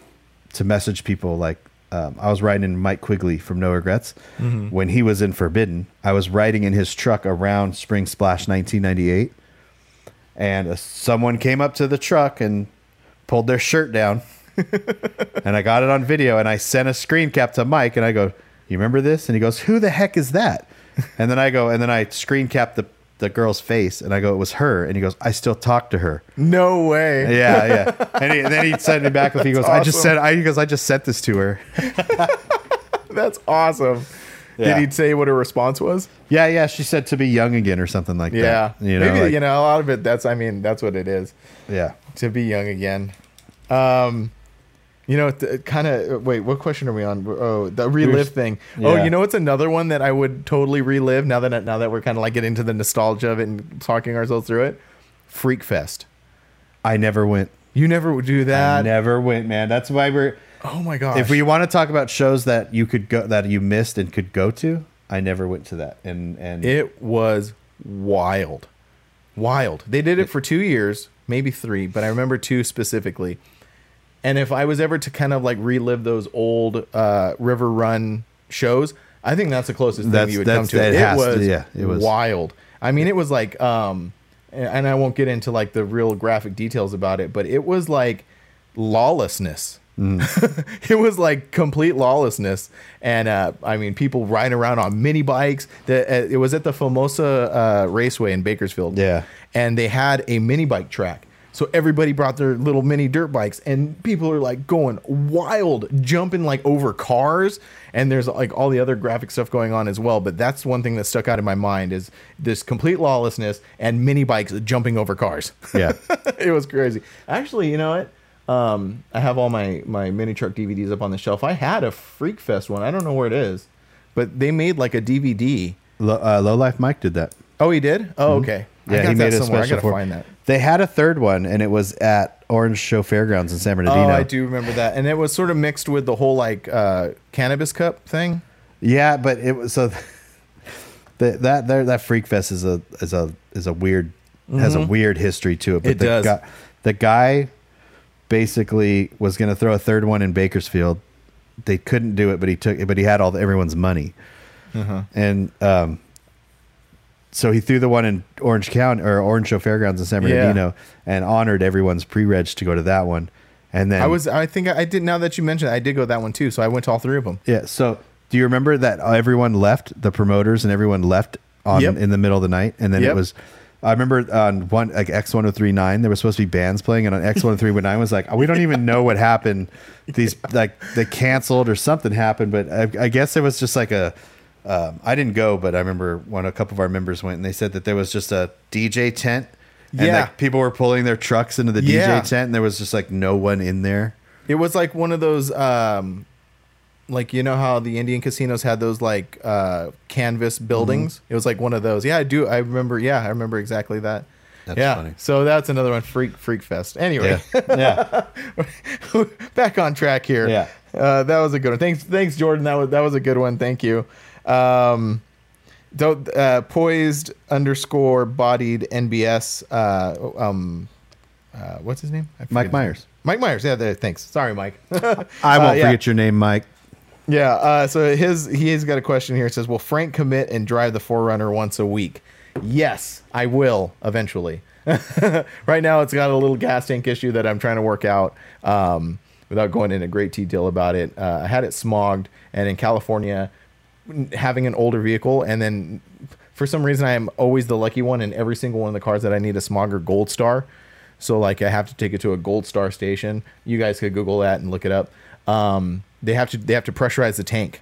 to message people like um, I was riding in Mike Quigley from No Regrets when he was in Forbidden. I was riding in his truck around Spring Splash 1998, and uh, someone came up to the truck and pulled their shirt down. <laughs> and I got it on video and I sent a screen cap to Mike and I go, You remember this? And he goes, Who the heck is that? And then I go, and then I screen cap the, the girl's face and I go, It was her. And he goes, I still talk to her. no way. Yeah, yeah. And, he, and then he sent me back with he goes, I just said I he goes, I just sent this to her. <laughs> That's awesome. Yeah. Did he say what her response was? Yeah, yeah. She said to be young again or something like Yeah. that. You know, Maybe like- you know a lot of it. That's I mean that's what it is yeah. to be young again. Um, you know, th- kind of. Uh, wait, what question are we on? Oh, the relive thing. Oh, you know, it's another one that I would totally relive now that now that we're kind of like getting into the nostalgia of it and talking ourselves through it. Freak Fest. I never went. You never would do I that. never went, man. That's why we're Oh my gosh. if we want to talk about shows that you could go that you missed and could go to, I never went to that. And and It was wild. Wild. They did it for two years, maybe three, but I remember two specifically. And if I was ever to kind of like relive those old uh, River Run shows, I think that's the closest thing That's- you would come to. it It, has to- was, yeah, it was. wild. I mean, it was like, um, and I won't get into like the real graphic details about it, but it was like lawlessness. <laughs> it was like complete lawlessness, and uh, I mean, people riding around on mini bikes. The, uh, it was at the Famoso uh, Raceway in Bakersfield. Yeah. and they had a mini bike track. So everybody brought their little mini dirt bikes, and people are like going wild, jumping like over cars. And there's like all the other graphic stuff going on as well. But that's one thing that stuck out in my mind is this complete lawlessness and mini bikes jumping over cars. yeah, <laughs> it was crazy. Actually, you know what? Um, I have all my my mini truck DVDs up on the shelf. I had a Freak Fest one. I don't know where it is, but they made like a DVD. Low, uh, Low Life Mike did that. Oh, he did. Oh, okay. I Yeah, got he that made a somewhere. I special gotta for. find that. They had a third one, and it was at Orange Show Fairgrounds in San Bernardino. Oh, I do remember that, and it was sort of mixed with the whole like uh, cannabis cup thing. Yeah, but it was so <laughs> the, that there that Freak Fest is a is a is a weird has a weird history to it. But It the does. Guy, the guy basically was going to throw a third one in Bakersfield. They couldn't do it, but he took it. But he had all the, everyone's money, and um, so he threw the one in Orange County or Orange Show Fairgrounds in San Yeah. Bernardino and honored everyone's pre-reg to go to that one. And then I was, I think I did. Now that you mentioned, it, I did go to that one too. So I went to all three of them. Yeah. So, do you remember that everyone left the promoters and everyone left on Yep. in the middle of the night, and then Yep. it was. I remember on one like X one hundred three nine, there was supposed to be bands playing, and on X one oh three nine was like, we don't even know what happened. These like they canceled or something happened, but I, I guess it was just like a. Um, I didn't go, but I remember when a couple of our members went, and they said that there was just a DJ tent, and Yeah. like people were pulling their trucks into the Yeah. DJ tent, and there was just like no one in there. It was like one of those, um, like you know how the Indian casinos had those like uh, canvas buildings. Mm-hmm. It was like one of those. Yeah, I do. I remember. Yeah, I remember exactly that. That's yeah. funny. So that's another one. Freak Freak Fest. Anyway, Yeah, yeah. <laughs> back on track here. Yeah. Uh, that was a good one. Thanks, thanks, Jordan. That was that was a good one. Thank you. Um, don't uh, poised underscore bodied NBS. Uh, um, uh, what's his name? Mike Myers. Mike Myers. Yeah, there, thanks. Sorry, Mike. <laughs> I won't Uh, yeah. forget your name, Mike. Yeah. Uh, so his he's got a question here. It says, "Will Frank commit and drive the 4Runner once a week?" Yes, I will eventually. <laughs> right now, it's got a little gas tank issue that I'm trying to work out. Um, without going into great detail about it, uh, I had it smogged, and in California, having an older vehicle, and then for some reason, I am always the lucky one in every single one of the cars that I need a smogger Gold Star. So like I have to take it to a Gold Star station. You guys could Google that and look it up. Um, they have to they have to pressurize the tank,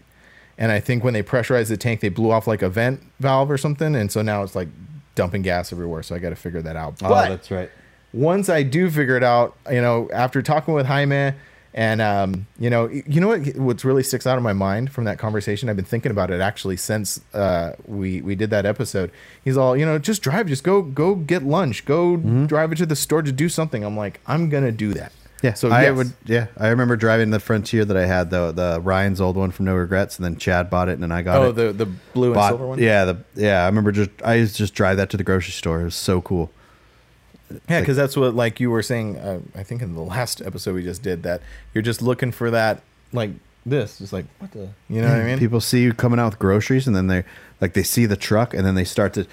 and I think when they pressurize the tank, they blew off like a vent valve or something, and so now it's like dumping gas everywhere. So I got to figure that out. Oh, But that's right. once I do figure it out, you know, after talking with Jaime and um, you know, you know what what's really sticks out of my mind from that conversation. I've been thinking about it actually since uh, we we did that episode. He's all, you know, just drive, just go go get lunch, go drive it to the store to do something. I'm like, I'm gonna do that. Yeah. So I yes. would. Yeah, I remember driving the Frontier that I had the the Ryan's old one from No Regrets, and then Chad bought it, and then I got it. Oh, it. the the blue and silver one. Yeah, the yeah. I remember just I used to just drive that to the grocery store. It was so cool. Yeah, because that's what like you were saying. Uh, I think in the last episode we just did that. You're just looking for that like this, just like what the, you know what I mean? People see you coming out with groceries, and then they like they see the truck, and then they start to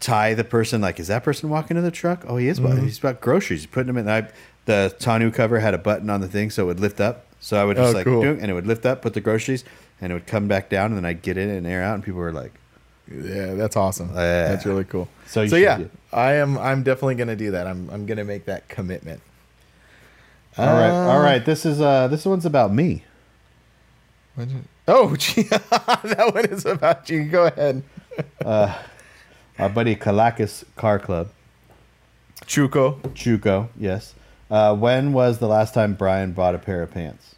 tie the person. Like, is that person walking to the truck? Oh, he is. Mm-hmm. He's about groceries. He's putting them in. I, the Tonneau cover had a button on the thing, so it would lift up. So I would just Oh, like, cool. And it would lift up, put the groceries, and it would come back down, and then I'd get in and air out, and people were like, Yeah, that's awesome. Yeah. That's really cool. So So, you should yeah, do- I am. I'm definitely gonna do that. I'm. I'm gonna make that commitment. "All right, Uh, all right, this is uh, this one's about me." What'd Oh, <laughs> gee, <laughs> that one is about you. Go ahead. uh, Our buddy Kalakis Car Club, Chuko. Chuko, yes. Uh, when was the last time Brian bought a pair of pants?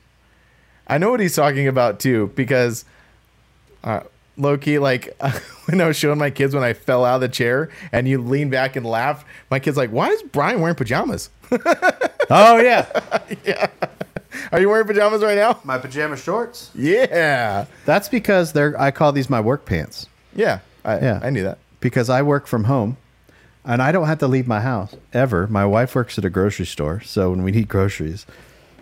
I know what he's talking about too, because uh, low key, like <laughs> when I was showing my kids when I fell out of the chair and you lean back and laugh, my kid's like, "Why is Brian wearing pajamas?" <laughs> Oh yeah, <laughs> yeah. Are you wearing pajamas right now? My pajama shorts. Yeah. That's because they're. I call these my work pants Yeah. I, Yeah. I knew that. because I work from home, and I don't have to leave my house ever. My wife works at a grocery store, so when we need groceries,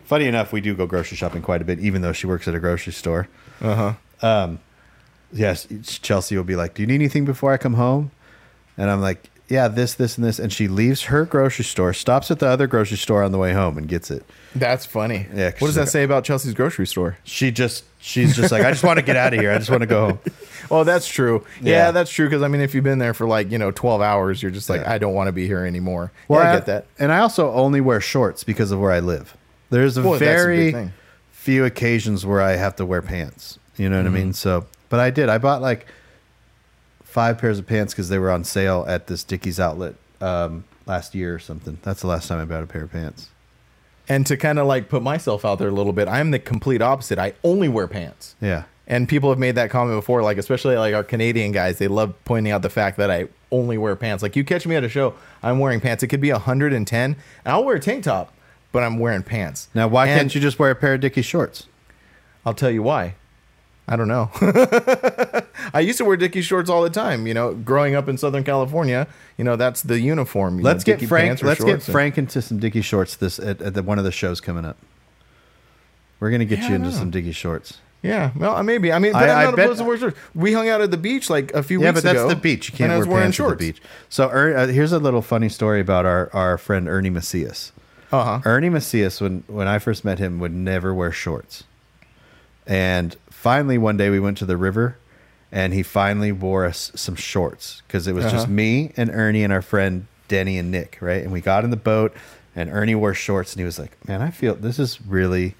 funny enough, we do go grocery shopping quite a bit, even though she works at a grocery store. Uh huh. Yes, Chelsea will be like, "Do you need anything before I come home?" And I'm like, "Yeah, this, this, and this." And she leaves her grocery store, stops at the other grocery store on the way home, and gets it. That's funny. Yeah, What does that like- say about Chelsea's grocery store? She just, she's just like, "I just want to get out of here. I just want to go home." <laughs> Well, that's true. Yeah, Yeah. that's true. Because I mean, if you've been there for like you know twelve hours, you're just like, Yeah. I don't want to be here anymore. Well, yeah, I get that. And I also only wear shorts because of where I live. There's a Well, that's a very few occasions where I have to wear pants. You know what I Mm-hmm. mean? So, but I did. I bought like five pairs of pants because they were on sale at this Dickies outlet um, last year or something. That's the last time I bought a pair of pants. And to kind of like put myself out there a little bit, I'm the complete opposite. I only wear pants. Yeah. And people have made that comment before, like especially like our Canadian guys, they love pointing out the fact that I only wear pants. Like you catch me at a show, I'm wearing pants. It could be 110, and I'll wear a tank top, but I'm wearing pants. Now, why And can't you just wear a pair of Dickies shorts? I'll tell you why. I don't know. <laughs> I used to wear Dickie shorts all the time. You know, growing up in Southern California, you know that's the uniform. you Let's know, get Frank. Let's get Frank into some Dickie shorts. This at, at the, one of the shows coming up. We're gonna get Yeah, you into some Dickie shorts. Yeah, well, maybe. I mean, but I- am not bet- opposed to wear shorts. We hung out at the beach like a few Yeah, weeks ago. Yeah, but that's the beach. You can't wear pants shorts. at the beach. So er, uh, here's a little funny story about our, our friend Ernie Macias. Uh huh. Ernie Macias, when when I first met him, would never wear shorts. And finally, one day we went to the river, and he finally wore us some shorts because it was just Uh-huh. me and Ernie and our friend Denny and Nick, right? And we got in the boat, and Ernie wore shorts, and he was like, "Man, I feel this is really,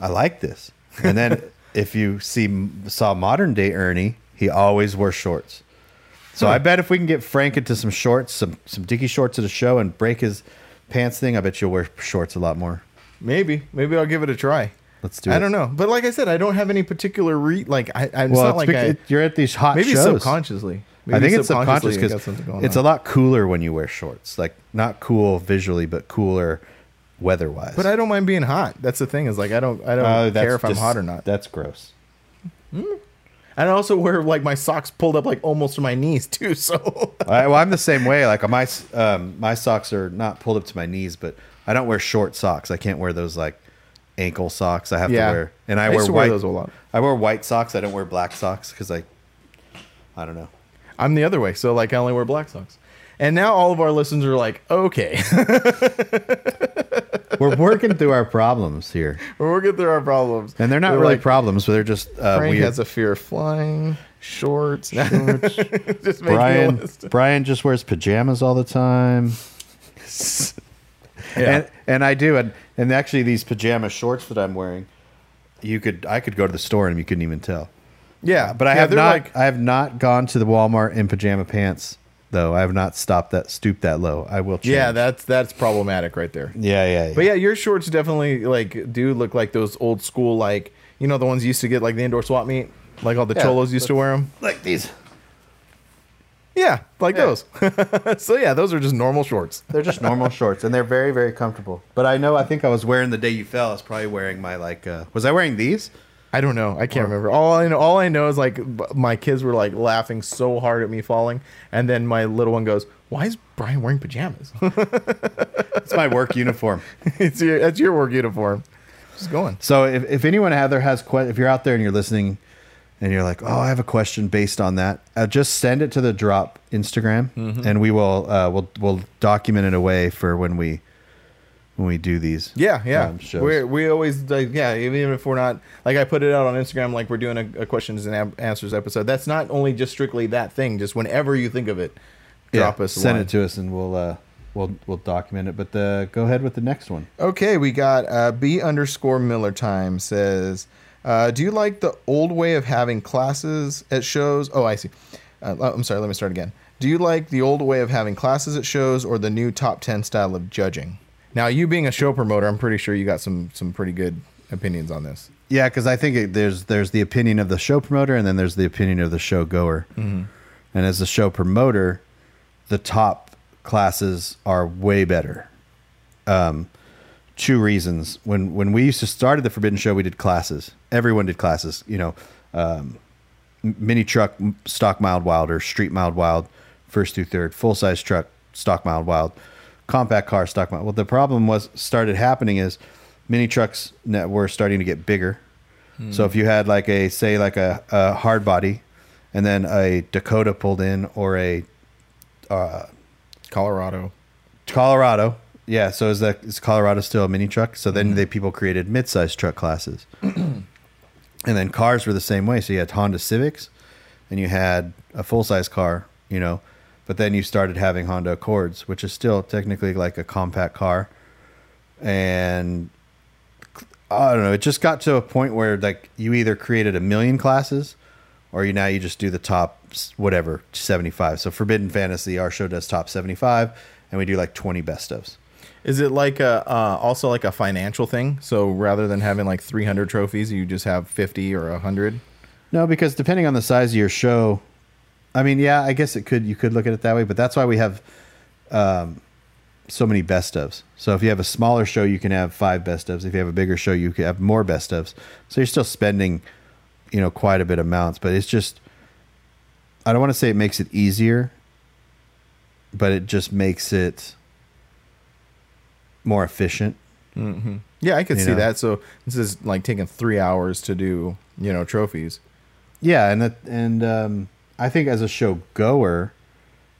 I like this." And then <laughs> if you see saw modern day Ernie, he always wore shorts. So I bet if we can get Frank into some shorts, some some Dickie shorts at a show, and break his pants thing, I bet you'll wear shorts a lot more. Maybe, maybe I'll give it a try. Let's do it. I don't know, but like I said, I don't have any particular re like. I, I'm Well, not like I, it- you're at these hot maybe shows. subconsciously. I Maybe think it's subconscious because it's on. a lot cooler when you wear shorts. Like not cool visually, but cooler weather-wise. But I don't mind being hot. That's the thing is like I don't I don't Uh, care if I'm just- hot or not. That's gross. And I also wear like my socks pulled up like almost to my knees <laughs> too. So <laughs> I, well, I'm the same way. Like my um, my socks are not pulled up to my knees, but I don't wear short socks. I can't wear those like ankle socks. I have Yeah. to wear, and I, I wear to wear white. those a lot. I wear white socks. I don't wear black socks because I, I don't know. I'm the other way. So like I only wear black socks. And now all of our listeners are like, okay, <laughs> We're working through our problems here, we're working through our problems. and they're not They're really like, problems, but they're just uh, Frank weird. has a fear of flying, shorts. <laughs> <laughs> just make a Brian. Brian just wears pajamas all the time. Yeah. And and I do and and actually these pajama shorts that I'm wearing, you could I could go to the store and you couldn't even tell. yeah, But I Yeah, have not like I have not gone to the Walmart in pajama pants though. I have not stopped that stoop that low. I will change. yeah, that's that's problematic right there. yeah, yeah, yeah. But yeah, your shorts definitely like do look like those old school like you know the ones you used to get like the indoor swap meet, like all the Yeah, cholos used to wear them. like these. Yeah, like Yeah. those. <laughs> so yeah, those are just normal shorts. They're just normal <laughs> shorts and they're very very comfortable. But I know I think I was wearing the day you fell. I was probably wearing my like uh was I wearing these? I don't know. I can't remember. All I know, all I know is like b- my kids were like laughing so hard at me falling, and then my little one goes, "Why is Brian wearing pajamas?" <laughs> It's my work uniform. it's your that's your work uniform. Just going. So if, if anyone out there has que- if you're out there and you're listening and you're like, oh, I have a question based on that, uh, just send it to the drop Instagram Mm-hmm. and we will uh, we'll we'll document it away for when we when we do these. Yeah, yeah. um, we we always like yeah. Even if we're not like I put it out on Instagram, like we're doing a, a questions and ab- answers episode. That's not only just strictly that thing. Just whenever you think of it, drop Yeah, us. send line. it to us and we'll uh, we'll we'll document it. But uh, go ahead with the next one. Okay, we got uh, B underscore Miller time says, uh, "Do you like the old way of having classes at shows?" Oh, I see. Uh, oh, I'm sorry. Let me start again. Do you like the old way of having classes at shows or the new top ten style of judging? Now, you being a show promoter, I'm pretty sure you got some some pretty good opinions on this. Yeah, because I think it, there's there's the opinion of the show promoter and then there's the opinion of the show goer. Mm-hmm. And as a show promoter, the top classes are way better. Um, two reasons. When when we used to start at the Forbidden Show, we did classes. Everyone did classes. You know, um, mini truck, stock mild wild, or street mild wild, first through third. Full size truck, stock mild wild. Compact car, stock mild. Well, the problem was started happening is mini trucks net were starting to get bigger. So if you had like a say like a, a hard body, and then a Dakota pulled in or a Colorado. Colorado. Yeah, so is that is Colorado still a mini truck? So then they people created mid-sized truck classes. And then cars were the same way. So you had Honda Civics and you had a full-size car, you know, but then you started having Honda Accords, which is still technically like a compact car. And I don't know, it just got to a point where like you either created a million classes or you now you just do the top whatever 75 so forbidden fantasy our show does top 75 and we do like 20 best ofs Is it like a uh, also like a financial thing? So rather than having like 300 trophies, you just have 50 or 100? no because depending on the size of your show i mean yeah i guess it could you could look at it that way but that's why we have um, so many best ofs so if you have a smaller show you can have five best ofs if you have a bigger show you can have more best ofs so you're still spending you know quite a bit of amounts but it's just i don't want to say it makes it easier but it just makes it more efficient Yeah, I could see know? that. So this is like taking three hours to do, you know, trophies. Yeah, and that and um, I think as a show goer,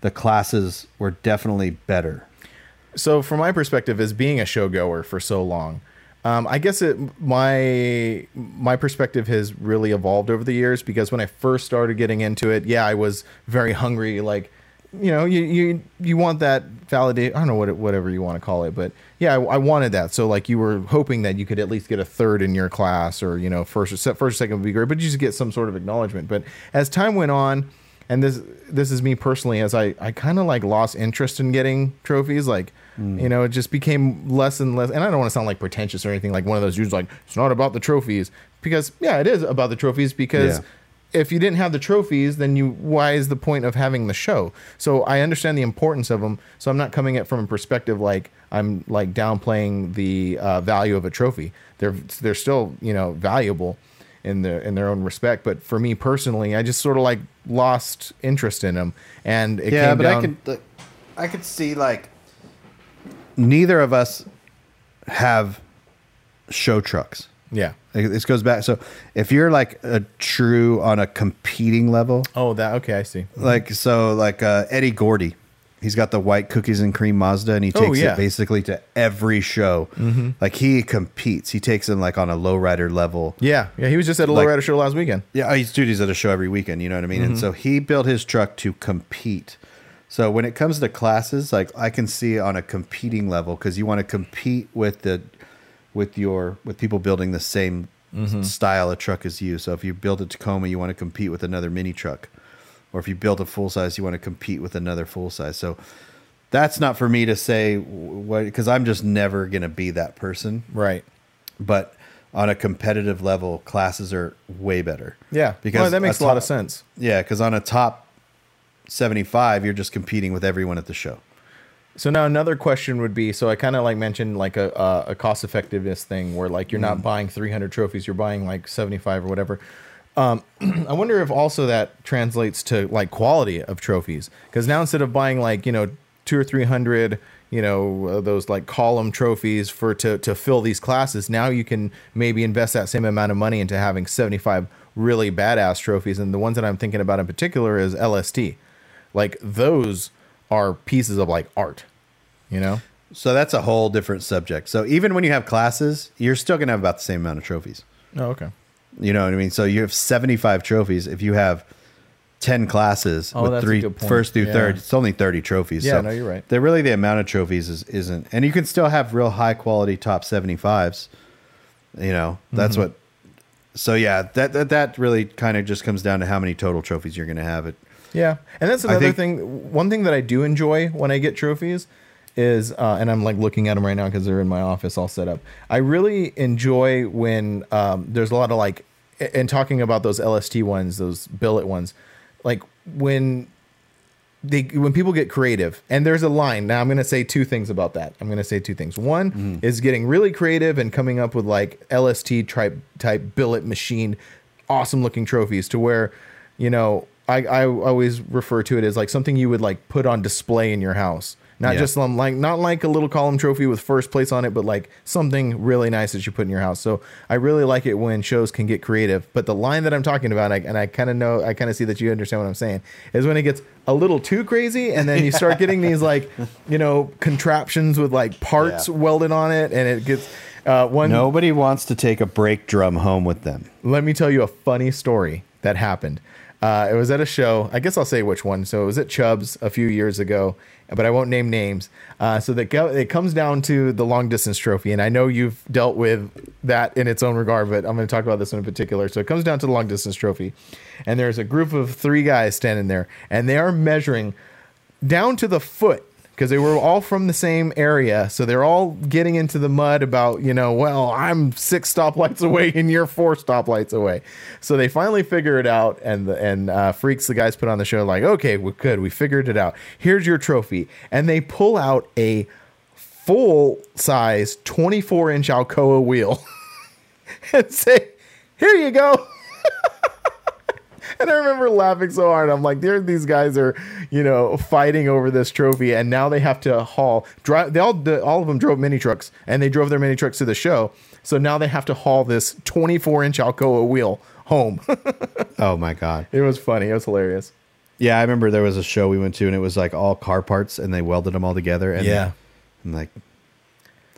the classes were definitely better. So from my perspective, as being a show goer for so long, um, I guess it my my perspective has really evolved over the years because when I first started getting into it, yeah, I was very hungry. Like, you know, you you you want that validate. I don't know what it, whatever you want to call it, but yeah, I, I wanted that. So like, you were hoping that you could at least get a third in your class, or you know, first or se- first or second would be great, but you just get some sort of acknowledgement. But as time went on, and this this is me personally as i i kind of like lost interest in getting trophies like mm. you know it just became less and less and i don't want to sound like pretentious or anything like one of those dudes like it's not about the trophies because yeah it is about the trophies because Yeah. If you didn't have the trophies then you why is the point of having the show so i understand the importance of them so i'm not coming at it from a perspective like i'm like downplaying the uh, value of a trophy they're they're still you know valuable in their in their own respect. But for me personally, I just sort of like lost interest in them, and it yeah, but down. I could I could see like neither of us have show trucks. Yeah. This goes back. So if you're like a true on a competing level, Oh, that okay. I see. Mm-hmm. like so like uh, Eddie Gordy, he's got the white cookies and cream Mazda, and he Oh, takes yeah. it basically to every show. Mm-hmm. Like he competes. He takes them like on a lowrider level. Yeah, yeah. He was just at a Like- lowrider show last weekend. Yeah, oh, he's dude, he's at a show every weekend. You know what I mean? And mm-hmm. so he built his truck to compete. So when it comes to classes, like I can see on a competing level because you want to compete with the with your with people building the same mm-hmm. style of truck as you. So if you build a Tacoma, you want to compete with another mini truck, or if you build a full size, you want to compete with another full size. So that's not for me to say what because I'm just never gonna be that person Right. but on a competitive level, classes are way better. Yeah. because Well, that makes a, lot of sense. Yeah, because on a top seventy-five, you're just competing with everyone at the show. So now another question would be: so I kind of like mentioned like a a, a cost effectiveness thing where like you're not buying 300 trophies, you're buying like 75 or whatever. Um, <clears throat> I wonder if also that translates to like quality of trophies because now instead of buying like you know two or three hundred you know uh, those like column trophies for to to fill these classes, now you can maybe invest that same amount of money into having 75 really badass trophies. And the ones that I'm thinking about in particular is LST. Like those are pieces of like art, you know? So that's a whole different subject. So even when you have classes, you're still gonna have about the same amount of trophies. Oh, okay. You know what I mean? So you have seventy-five trophies. If you have ten classes Oh, with three first through Yeah. third, it's only thirty trophies. Yeah, so no, you're right. They're really the amount of trophies is, isn't, and you can still have real high quality top seventy-fives. You know, that's Mm-hmm. what. So yeah, that that, that really kind of just comes down to how many total trophies you're going to have. It Yeah. And that's another think- thing. One thing that I do enjoy when I get trophies is, uh, and I'm like looking at them right now because they're in my office all set up. I really enjoy when um, there's a lot of like, and talking about those LST ones, those billet ones, like when they when people get creative and there's a line now i'm going to say two things about that i'm going to say two things one Mm-hmm. is getting really creative and coming up with like lst type type billet machine awesome looking trophies to where you know I, I always refer to it as like something you would like put on display in your house not Yeah. just um, like not like a little column trophy with first place on it but like something really nice that you put in your house so i really like it when shows can get creative but the line that i'm talking about I, and i kind of know i kind of see that you understand what i'm saying is when it gets a little too crazy and then you start getting these like you know contraptions with like parts Yeah. welded on it and it gets uh, one Nobody wants to take a brake drum home with them. let me tell you a funny story that happened. Uh, it was at a show. I guess I'll say which one. So it was at Chubb's a few years ago, but I won't name names. Uh, so that go, it comes down to the long distance trophy, and I know you've dealt with that in its own regard, but I'm going to talk about this one in particular. So it comes down to the long distance trophy, and there's a group of three guys standing there, and they are measuring down to the foot because they were all from the same area. So they're all getting into the mud about, you know, well, I'm six stoplights <laughs> away and you're four stoplights away. So they finally figure it out. And, the, and uh, Freaks, the guys put on the show, like, okay, we good. We figured it out. Here's your trophy. And they pull out a full size 24 inch Alcoa wheel <laughs> and say, here you go. <laughs> And I remember laughing so hard. I'm like, there, these guys are, you know, fighting over this trophy, and now they have to haul. Drive. They all, the, all of them drove mini trucks, and they drove their mini trucks to the show. So now they have to haul this 24 inch Alcoa wheel home. <laughs> Oh my god. it was funny. It was hilarious. Yeah, I remember there was a show we went to and it was like all car parts and they welded them all together. And Yeah. I'm like,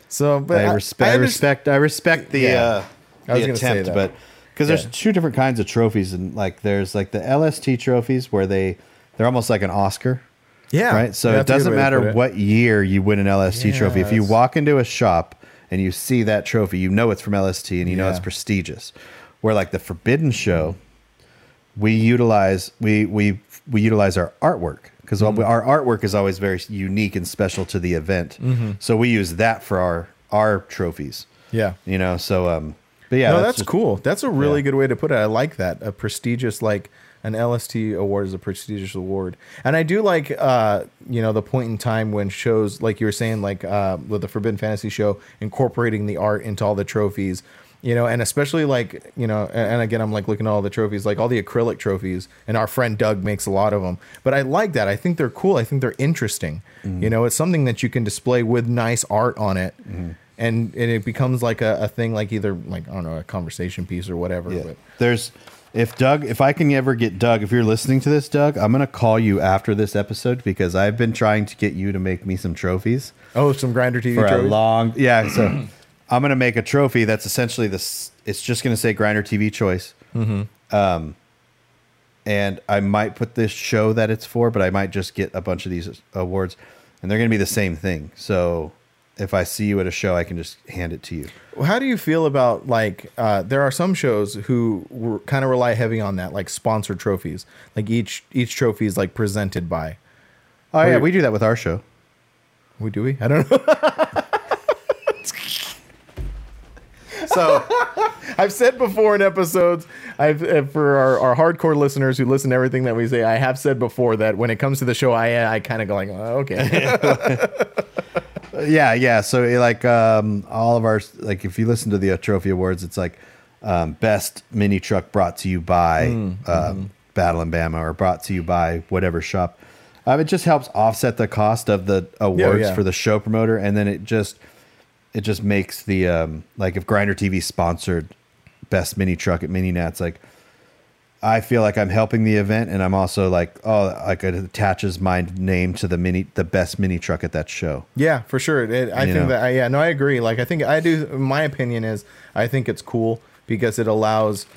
So, but I, respect, I, under- respect, I respect the, Yeah. uh, I was the gonna say attempt, that. but because there's two different kinds of trophies and like there's like the LST trophies where they they're almost like an Oscar. Yeah. right? So That's it doesn't way to put matter it. what year you win an LST trophy. If you walk into a shop and you see that trophy, you know it's from LST and you know it's prestigious. Where like the Forbidden Show, we utilize we we we utilize our artwork because Mm-hmm. our artwork is always very unique and special to the event. Mm-hmm. So we use that for our our trophies. Yeah. You know, so um, but yeah, no, that's, just- cool. That's a really yeah. good way to put it. I like that. A prestigious, like an LST award is a prestigious award. And I do like, uh, you know, the point in time when shows, like you were saying, like uh, with the Forbidden Fantasy show, incorporating the art into all the trophies. You know, and especially like you know, and and again, I'm like looking at all the trophies, like all the acrylic trophies, and our friend Doug makes a lot of them. But I like that. I think they're cool. I think they're interesting. Mm-hmm. You know, it's something that you can display with nice art on it, and and it becomes like a, a thing, like either like I don't know, a conversation piece or whatever. Yeah. But There's if Doug, if I can ever get Doug, if you're listening to this, Doug, I'm gonna call you after this episode because I've been trying to get you to make me some trophies oh, some grinder TV for a trophies? long. Yeah, <clears throat> so I'm gonna make a trophy that's essentially this. It's just gonna say Grinder TV Choice. Um, and I might put this show that it's for, but I might just get a bunch of these awards, and they're gonna be the same thing. So if I see you at a show, I can just hand it to you. How do you feel about like uh, there are some shows who kind of rely heavy on that, like sponsored trophies. Like each each trophy is like presented by. Oh yeah, we do that with our show. We do we? I don't know. <laughs> So I've said before in episodes, I've uh, for our, our hardcore listeners who listen to everything that we say, I have said before that when it comes to the show, I I kind of go like, oh, okay, <laughs> <laughs> yeah, yeah. So like um, all of our like if you listen to the uh, trophy awards, it's like um, best mini truck brought to you by um, Battle and Bama or brought to you by whatever shop. Um, it just helps offset the cost of the awards yeah. for the show promoter, and then it just it just makes the um, like if Grinder TV sponsored best mini truck at Mini Nats, like I feel like I'm helping the event, and I'm also like oh like it attaches my name to the mini the best mini truck at that show. yeah, for sure. It, I You think know. that I, yeah, no, I agree. Like I think I do. My opinion is I think it's cool because it allows,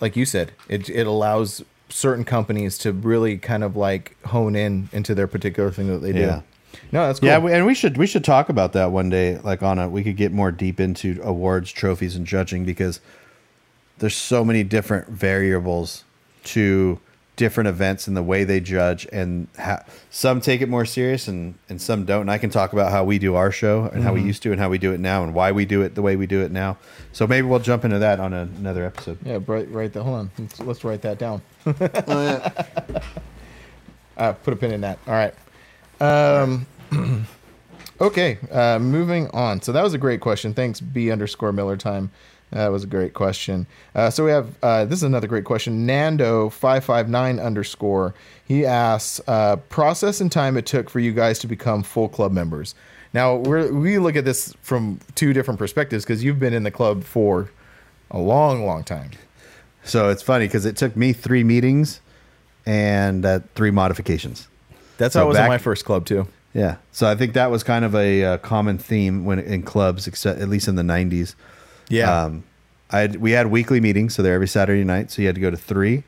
like you said, it it allows certain companies to really kind of like hone in into their particular thing that they do. Yeah. No, that's cool. Yeah, we, and we should we should talk about that one day. Like on a, we could get more deep into awards, trophies, and judging because there's so many different variables to different events and the way they judge, and ha- some take it more serious and and some don't. And I can talk about how we do our show and how we used to and how we do it now and why we do it the way we do it now. So maybe we'll jump into that on a, another episode. Yeah, write, write that. Hold on, let's, let's write that down. <laughs> Uh, put a pin in that. All right. Um, <clears throat> okay. Uh, moving on. So that was a great question. Thanks, B underscore Miller time. That was a great question. Uh, so we have uh, this is another great question. Nando five five nine underscore. He asks uh, process and time it took for you guys to become full club members. Now we we look at this from two different perspectives because you've been in the club for a long, long time. So it's funny because it took me three meetings and uh, three modifications. That's So how it was in my first club too. Yeah. So I think that was kind of a, uh common theme when in clubs, except at least in the '90s. Um, I had, we had weekly meetings, so they're every Saturday night. So you had to go to three,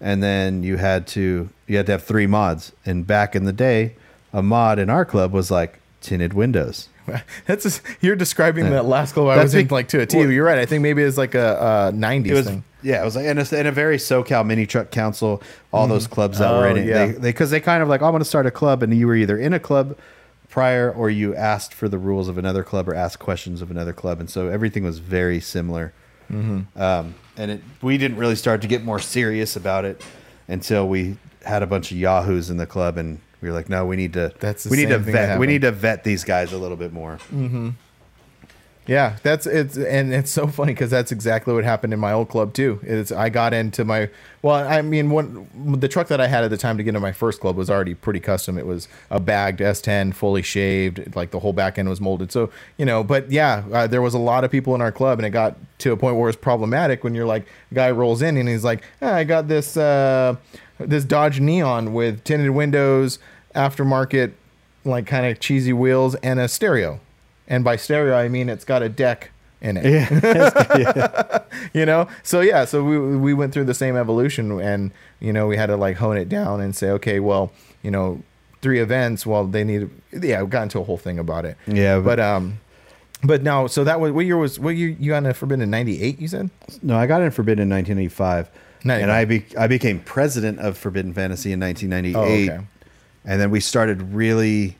and then you had to you had to have three mods. And back in the day, a mod in our club was like tinted windows. <laughs> That's just, you're describing that last club I was in like to a T. well- You're right. I think maybe it's like a, a '90s It was thing. yeah, it was like in a, in a very SoCal mini truck council. All those clubs that were Oh, in it, yeah. they because they, kind of like, "Oh, I'm going to start a club, and you were either in a club prior or you asked for the rules of another club or asked questions of another club, and so everything was very similar. Mm-hmm. Um, and it, we didn't really start to get more serious about it until we had a bunch of yahoos in the club, and we were like, "No, we need to. That's we need to same thing that vet. We need to vet these guys a little bit more." Yeah, that's it's and it's so funny because that's exactly what happened in my old club too. Is I got into my well, I mean, one the truck that I had at the time to get into my first club was already pretty custom. It was a bagged S10, fully shaved, like the whole back end was molded. So you know, but yeah, uh, there was a lot of people in our club, and it got to a point where it's problematic when you're like, a guy rolls in and he's like, "Ah, I got this uh, this Dodge Neon with tinted windows, aftermarket, like kind of cheesy wheels, and a stereo." And by stereo, I mean it's got a deck in it. <laughs> <laughs> you know? So yeah, so we we went through the same evolution and you know, we had to like hone it down and say, okay, well, you know, three events, well, they need yeah, we got into a whole thing about it. Yeah, But but- um but no, so that was what year was what year you got in Forbidden 98, you said? No, I got in Forbidden in 1985, and I be, I became president of Forbidden Fantasy in 1998. Oh, okay. And then we started really,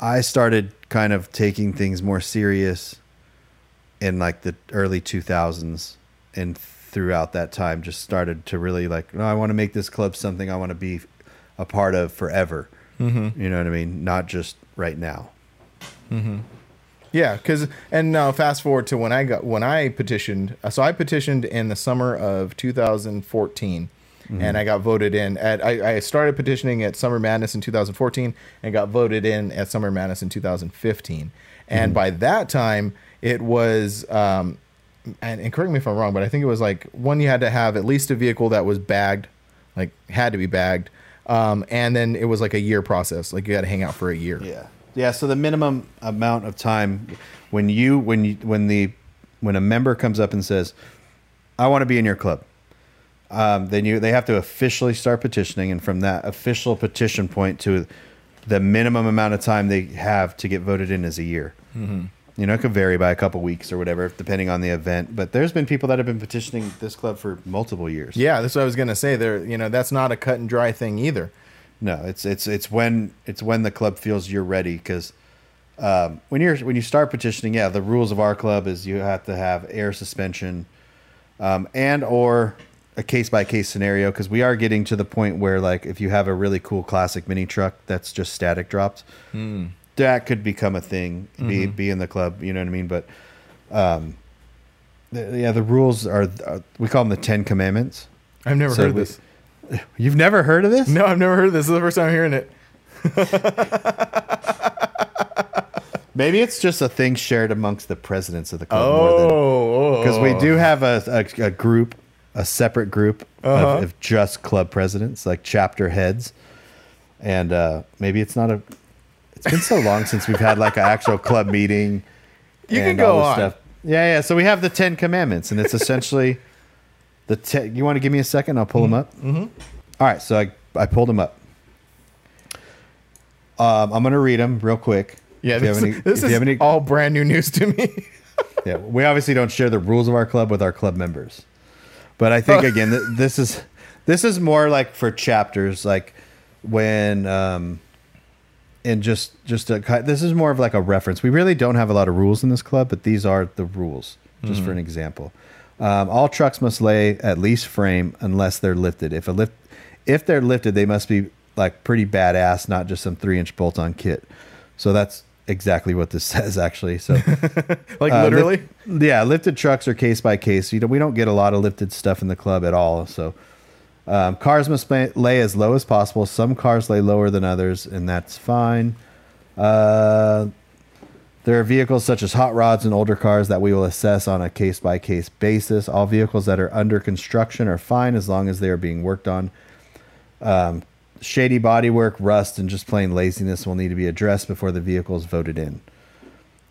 I started kind of taking things more serious in like the early 2000s, and throughout that time, just started to really like, no, I want to make this club something I want to be a part of forever. Mm-hmm. You know what I mean? Not just right now. Yeah, because and now fast forward to when I got when I petitioned. So I petitioned in the summer of 2014, and I got voted in. At I, I started petitioning at Summer Madness in 2014 and got voted in at Summer Madness in 2015. And by that time, it was. Um, and, and correct me if I'm wrong, but I think it was like one you had to have at least a vehicle that was bagged, like had to be bagged, um, and then it was like a year process, like you had to hang out for a year. Yeah. Yeah, so the minimum amount of time when you when you when the when a member comes up and says, "I want to be in your club," um, then you they have to officially start petitioning, and from that official petition point to the minimum amount of time they have to get voted in is a year. Mm-hmm. You know, it could vary by a couple weeks or whatever, depending on the event. But there's been people that have been petitioning this club for multiple years. Yeah, that's what I was gonna say. There, you know, that's not a cut and dry thing either. No, it's it's it's when it's when the club feels you're ready because um, when you're when you start petitioning, yeah, the rules of our club is you have to have air suspension um, and or a case by case scenario because we are getting to the point where like if you have a really cool classic mini truck that's just static dropped, that could become a thing. Be be in the club, you know what I mean? But um, the, yeah, the rules are uh, we call them the Ten Commandments. I've never So heard of we- this. <laughs> You've never heard of this? No, I've never heard of this. This is the first time I'm hearing it. <laughs> Maybe it's just a thing shared amongst the presidents of the club more than Oh, because we do have a, a, a group, a separate group Uh-huh. of, of just club presidents, like chapter heads, and uh, maybe it's not a. It's been so long since we've had like an actual club meeting. You can go all on. Yeah, yeah. So we have the Ten Commandments, and it's essentially <laughs> the. Te- you want to give me a second? I'll pull them up. Mm-hmm. right, so I I pulled them up. Um, I'm gonna read them real quick. Yeah, this, have any- this is any- all brand new news to me. <laughs> yeah, we obviously don't share the rules of our club with our club members, but I think <laughs> again th- this is this is more like for chapters, like when um, and just just a, this is more of like a reference. We really don't have a lot of rules in this club, but these are the rules. Just for an example, um, all trucks must lay at least frame unless they're lifted. If a lift if they're lifted, they must be like pretty badass, not just some three inch bolt on kit. So that's exactly what this <laughs> says actually. So <laughs> Like uh, literally. lift- yeah, lifted trucks are case by case. You know, we don't get a lot of lifted stuff in the club at all. So um, cars must lay, lay as low as possible. Some cars lay lower than others, and that's fine. Uh, there are vehicles such as hot rods and older cars that we will assess on a case by case basis. All vehicles that are under construction are fine as long as they are being worked on. Um, shady bodywork, rust, and just plain laziness will need to be addressed before the vehicle is voted in.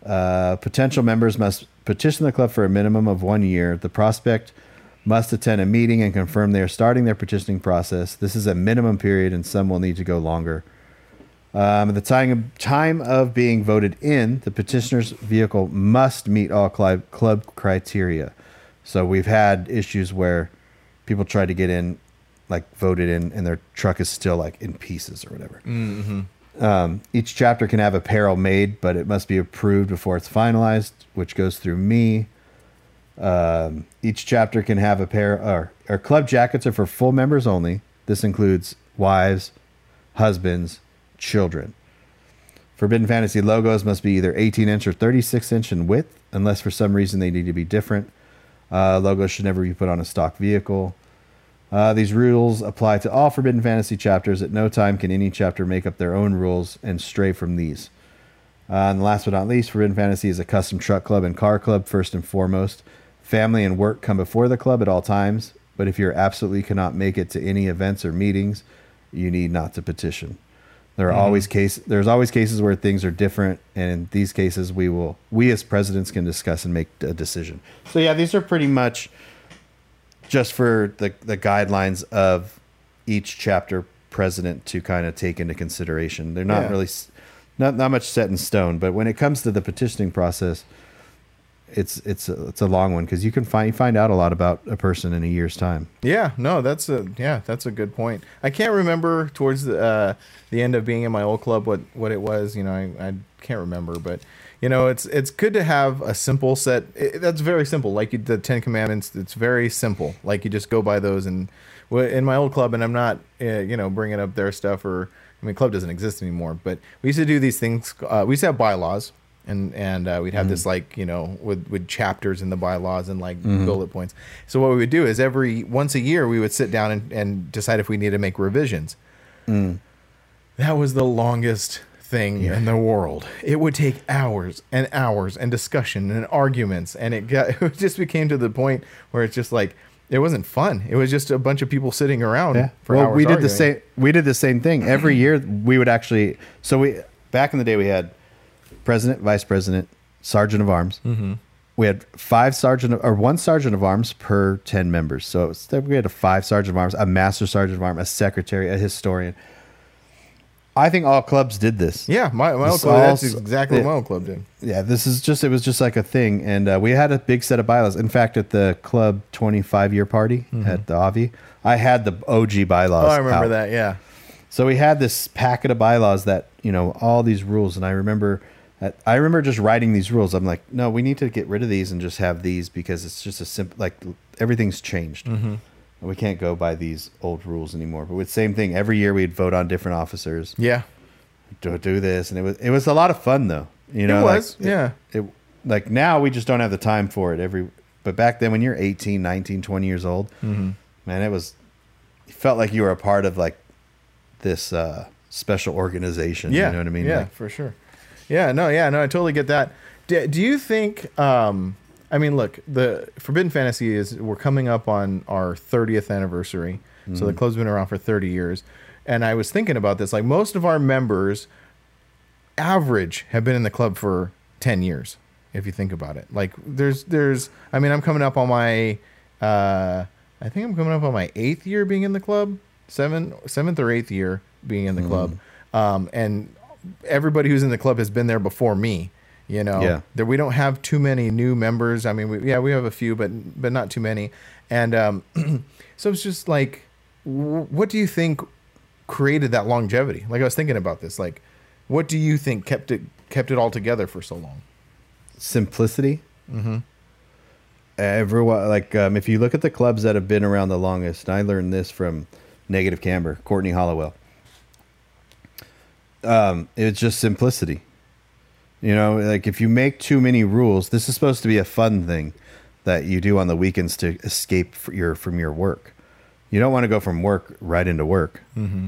Uh, potential members must petition the club for a minimum of one year. The prospect must attend a meeting and confirm they are starting their petitioning process. This is a minimum period, and some will need to go longer. Um, at the time of, time of being voted in, the petitioner's vehicle must meet all club, club criteria. So we've had issues where people try to get in, like voted in, and their truck is still like in pieces or whatever. Um, each chapter can have apparel made, but it must be approved before it's finalized, which goes through me. Um, each chapter can have a pair, or, or club jackets are for full members only. This includes wives, husbands, children. Forbidden Fantasy logos must be either 18 inch or 36 inch in width, unless for some reason they need to be different. Uh, logos should never be put on a stock vehicle. Uh, these rules apply to all Forbidden Fantasy chapters. At no time can any chapter make up their own rules and stray from these. Uh, and last but not least, Forbidden Fantasy is a custom truck club and car club first and foremost. Family and work come before the club at all times, but if you absolutely cannot make it to any events or meetings, you need not to petition. There are always case there's always cases where things are different, and in these cases, we will we as presidents can discuss and make a decision. So yeah, these are pretty much just for the the guidelines of each chapter president to kind of take into consideration. They're not Yeah. really not not much set in stone, but when it comes to the petitioning process, it's it's a, it's a long one because you can find you find out a lot about a person in a year's time. Yeah, no, that's a yeah, that's a good point. I can't remember towards the uh, the end of being in my old club what what it was. You know, I, I can't remember, but you know, it's it's good to have a simple set. It, that's very simple, like you, the Ten Commandments. It's very simple. Like you just go by those. And in my old club, and I'm not uh, you know bringing up their stuff or I mean, club doesn't exist anymore. But we used to do these things. Uh, we used to have bylaws. And and uh, we'd have this like you know with with chapters in the bylaws and like bullet points. So what we would do is every once a year we would sit down and, and decide if we need to make revisions. That was the longest thing in the world. It would take hours and hours and discussion and arguments, and it got <laughs> it just became to the point where it's just like it wasn't fun. It was just a bunch of people sitting around for well, hours. we did arguing. the same. We did the same thing every year. We would actually. So we back in the day we had president, vice president, sergeant of arms. Mm-hmm. We had five sergeant or one sergeant of arms per ten members. So it was, we had a five sergeant of arms, a master sergeant of arms, a secretary, a historian. I think all clubs did this. Yeah, my, my club. That's exactly what my old club did. Yeah, this is just it was just like a thing, and uh, we had a big set of bylaws. In fact, at the club twenty five year party at the Avi, I had the OG bylaws. Mm-hmm. Oh, I remember out. that. Yeah. So we had this packet of bylaws that you know all these rules, and I remember, that, I remember just writing these rules. I'm like, no, we need to get rid of these and just have these because it's just a simple like everything's changed. Mm-hmm. We can't go by these old rules anymore. But with same thing, every year we'd vote on different officers Yeah. to do this, and it was it was a lot of fun though. You know, it like, yeah. it like now we just don't have the time for it every but back then when you're 18 19 20 years old Mm-hmm. man it was you felt like you were a part of like this uh special organization Yeah. you know what i mean Yeah, Like, for sure. Yeah, no, yeah, no, I totally get that. Do, do you think? Um, I mean, look, the Forbidden Fantasy is we're coming up on our 30th anniversary, so Mm-hmm. the club's been around for 30 years, and I was thinking about this. Like most of our members, average, have been in the club for 10 years. If you think about it, like there's there's, I mean, I'm coming up on my, uh, I think I'm coming up on my eighth year being in the club, seven seventh or eighth year being in the club, um, and everybody who's in the club has been there before me. You know, Yeah. that we don't have too many new members. I mean, we, yeah, we have a few, but but not too many. And um, <clears throat> so it's just like, w- what do you think created that longevity? Like I was thinking about this. Like, what do you think kept it kept it all together for so long? simplicity mm-hmm. everyone like um, if you look at the clubs that have been around the longest and i learned this from negative camber courtney hollowell um, it's just simplicity. You know, like if you make too many rules, this is supposed to be a fun thing that you do on the weekends to escape your from your work. You don't want to go from work right into work. Mm-hmm.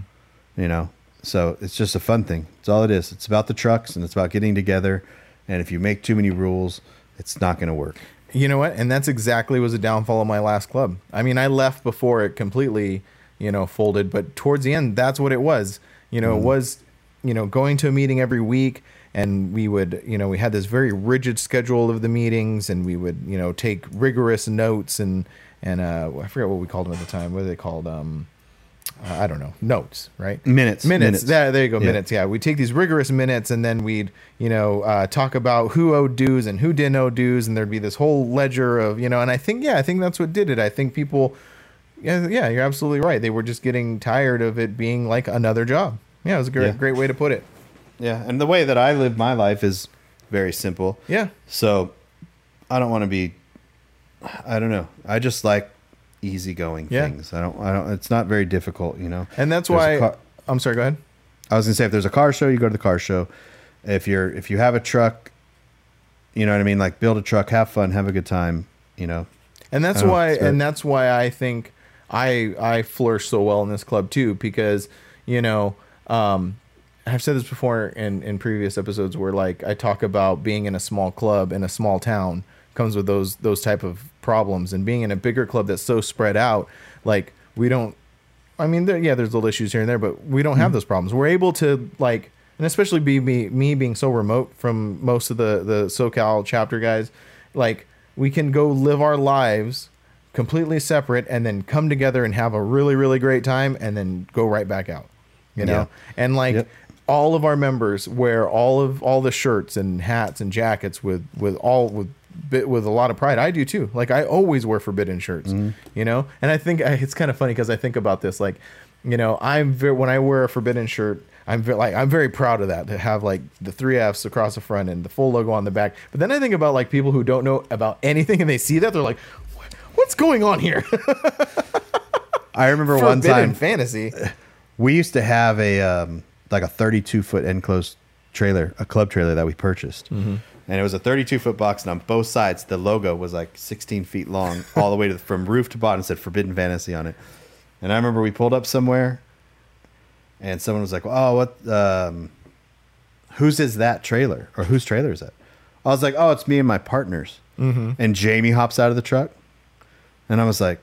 You know, so it's just a fun thing. It's all it is. It's about the trucks and it's about getting together. And if you make too many rules, it's not going to work. You know what? And that's exactly was the downfall of my last club. I mean, I left before it completely, you know, folded, but towards the end, that's what it was. You know, it was, you know, going to a meeting every week and we would, you know, we had this very rigid schedule of the meetings and we would, you know, take rigorous notes and and uh I forget what we called them at the time. What are they called? Um uh, I don't know. Notes, right? Minutes. Minutes. Minutes. There, there you go. Yeah. Minutes. Yeah, we take these rigorous minutes, and then we'd, you know, uh, talk about who owed dues and who didn't owe dues, and there'd be this whole ledger of, you know, and I think, yeah, I think that's what did it. I think people, yeah, yeah, you're absolutely right. They were just getting tired of it being like another job. Yeah, it was a great, Yeah. great way to put it. Yeah. And the way that I live my life is very simple. Yeah. So I don't want to be I don't know. I just like easygoing Yeah. things. I don't I don't it's not very difficult, you know. And that's There's why. car- I'm sorry. Go ahead. I was gonna say if there's a car show, you go to the car show. If you're if you have a truck, you know what I mean, like build a truck, have fun, have a good time, you know. and that's why and that's why i think i i flourish so well in this club too because you know um i've said this before in in previous episodes where like i talk about being in a small club in a small town comes with those those type of problems and being in a bigger club that's so spread out like we don't I mean, there, yeah, there's little issues here and there, but we don't have mm-hmm. those problems. We're able to like, and especially be me, me being so remote from most of the the SoCal chapter guys, like we can go live our lives completely separate and then come together and have a really really great time and then go right back out, you know. Yeah. And like Yep. All of our members wear all of all the shirts and hats and jackets with with all with bit with a lot of pride. I do too. Like I always wear forbidden shirts, you know. And I think I, it's kind of funny because I think about this. Like, you know, I'm very when I wear a forbidden shirt, I'm very, like I'm very proud of that to have like the three Fs across the front and the full logo on the back. But then I think about like people who don't know about anything and they see that they're like, "What- what's going on here? <laughs> I remember one time fantasy. we used to have a um, like a 32 foot enclosed trailer, a club trailer that we purchased, Mm-hmm. and it was a 32 foot box, and on both sides the logo was like 16 feet long, <laughs> all the way to the, from roof to bottom. Said Forbidden Fantasy on it, and I remember we pulled up somewhere, and someone was like, "Oh, what? Um, whose is that trailer? Or whose trailer is that?" I was like, "Oh, it's me and my partners." Mm-hmm. And Jamie hops out of the truck, and I was like.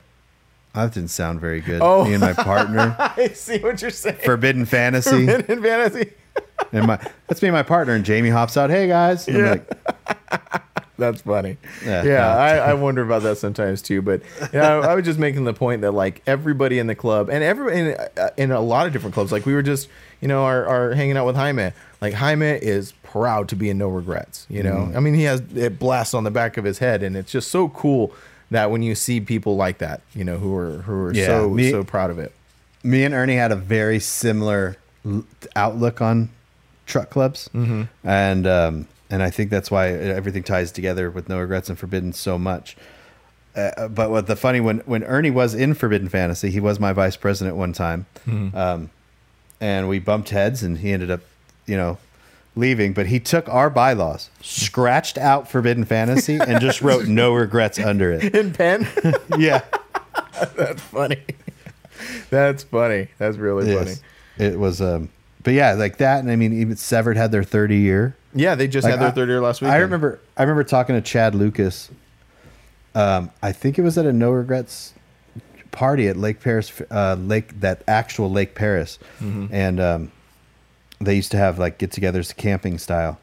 That didn't sound very good. Oh. Me and my partner. <laughs> I see what you're saying. Forbidden Fantasy. Forbidden fantasy. <laughs> and my that's me and my partner. And Jamie hops out, hey guys. And I'm Yeah. like, <laughs> That's funny. Yeah. Yeah, I, I wonder about that sometimes too. But yeah, I, I was just making the point that like everybody in the club and every in, uh, in a lot of different clubs, like we were just you know are, are hanging out with Jaime. Like Jaime is proud to be in No Regrets. You know, Mm-hmm. I mean he has it blasts on the back of his head, and it's just so cool that when you see people like that, you know, who are who are Yeah, so me- so proud of it. me and Ernie had a very similar outlook on truck clubs, mm-hmm. and um, and I think that's why everything ties together with No Regrets and Forbidden so much. Uh, but what the funny when when Ernie was in Forbidden Fantasy, he was my vice president one time, um, and we bumped heads, and he ended up, you know, leaving. But he took our bylaws, scratched out Forbidden Fantasy, and just <laughs> wrote No Regrets under it. In pen, <laughs> Yeah. <laughs> that's funny. That's funny. That's really funny. It was, um, but yeah, like that. And I mean, even Severed had their 30 year. Yeah, they just Like, had their I- third year last week. I remember, I remember talking to Chad Lucas. Um, I think it was at a No Regrets party at Lake Perris, uh, Lake, that actual Lake Perris. And, um, they used to have like get togethers camping style.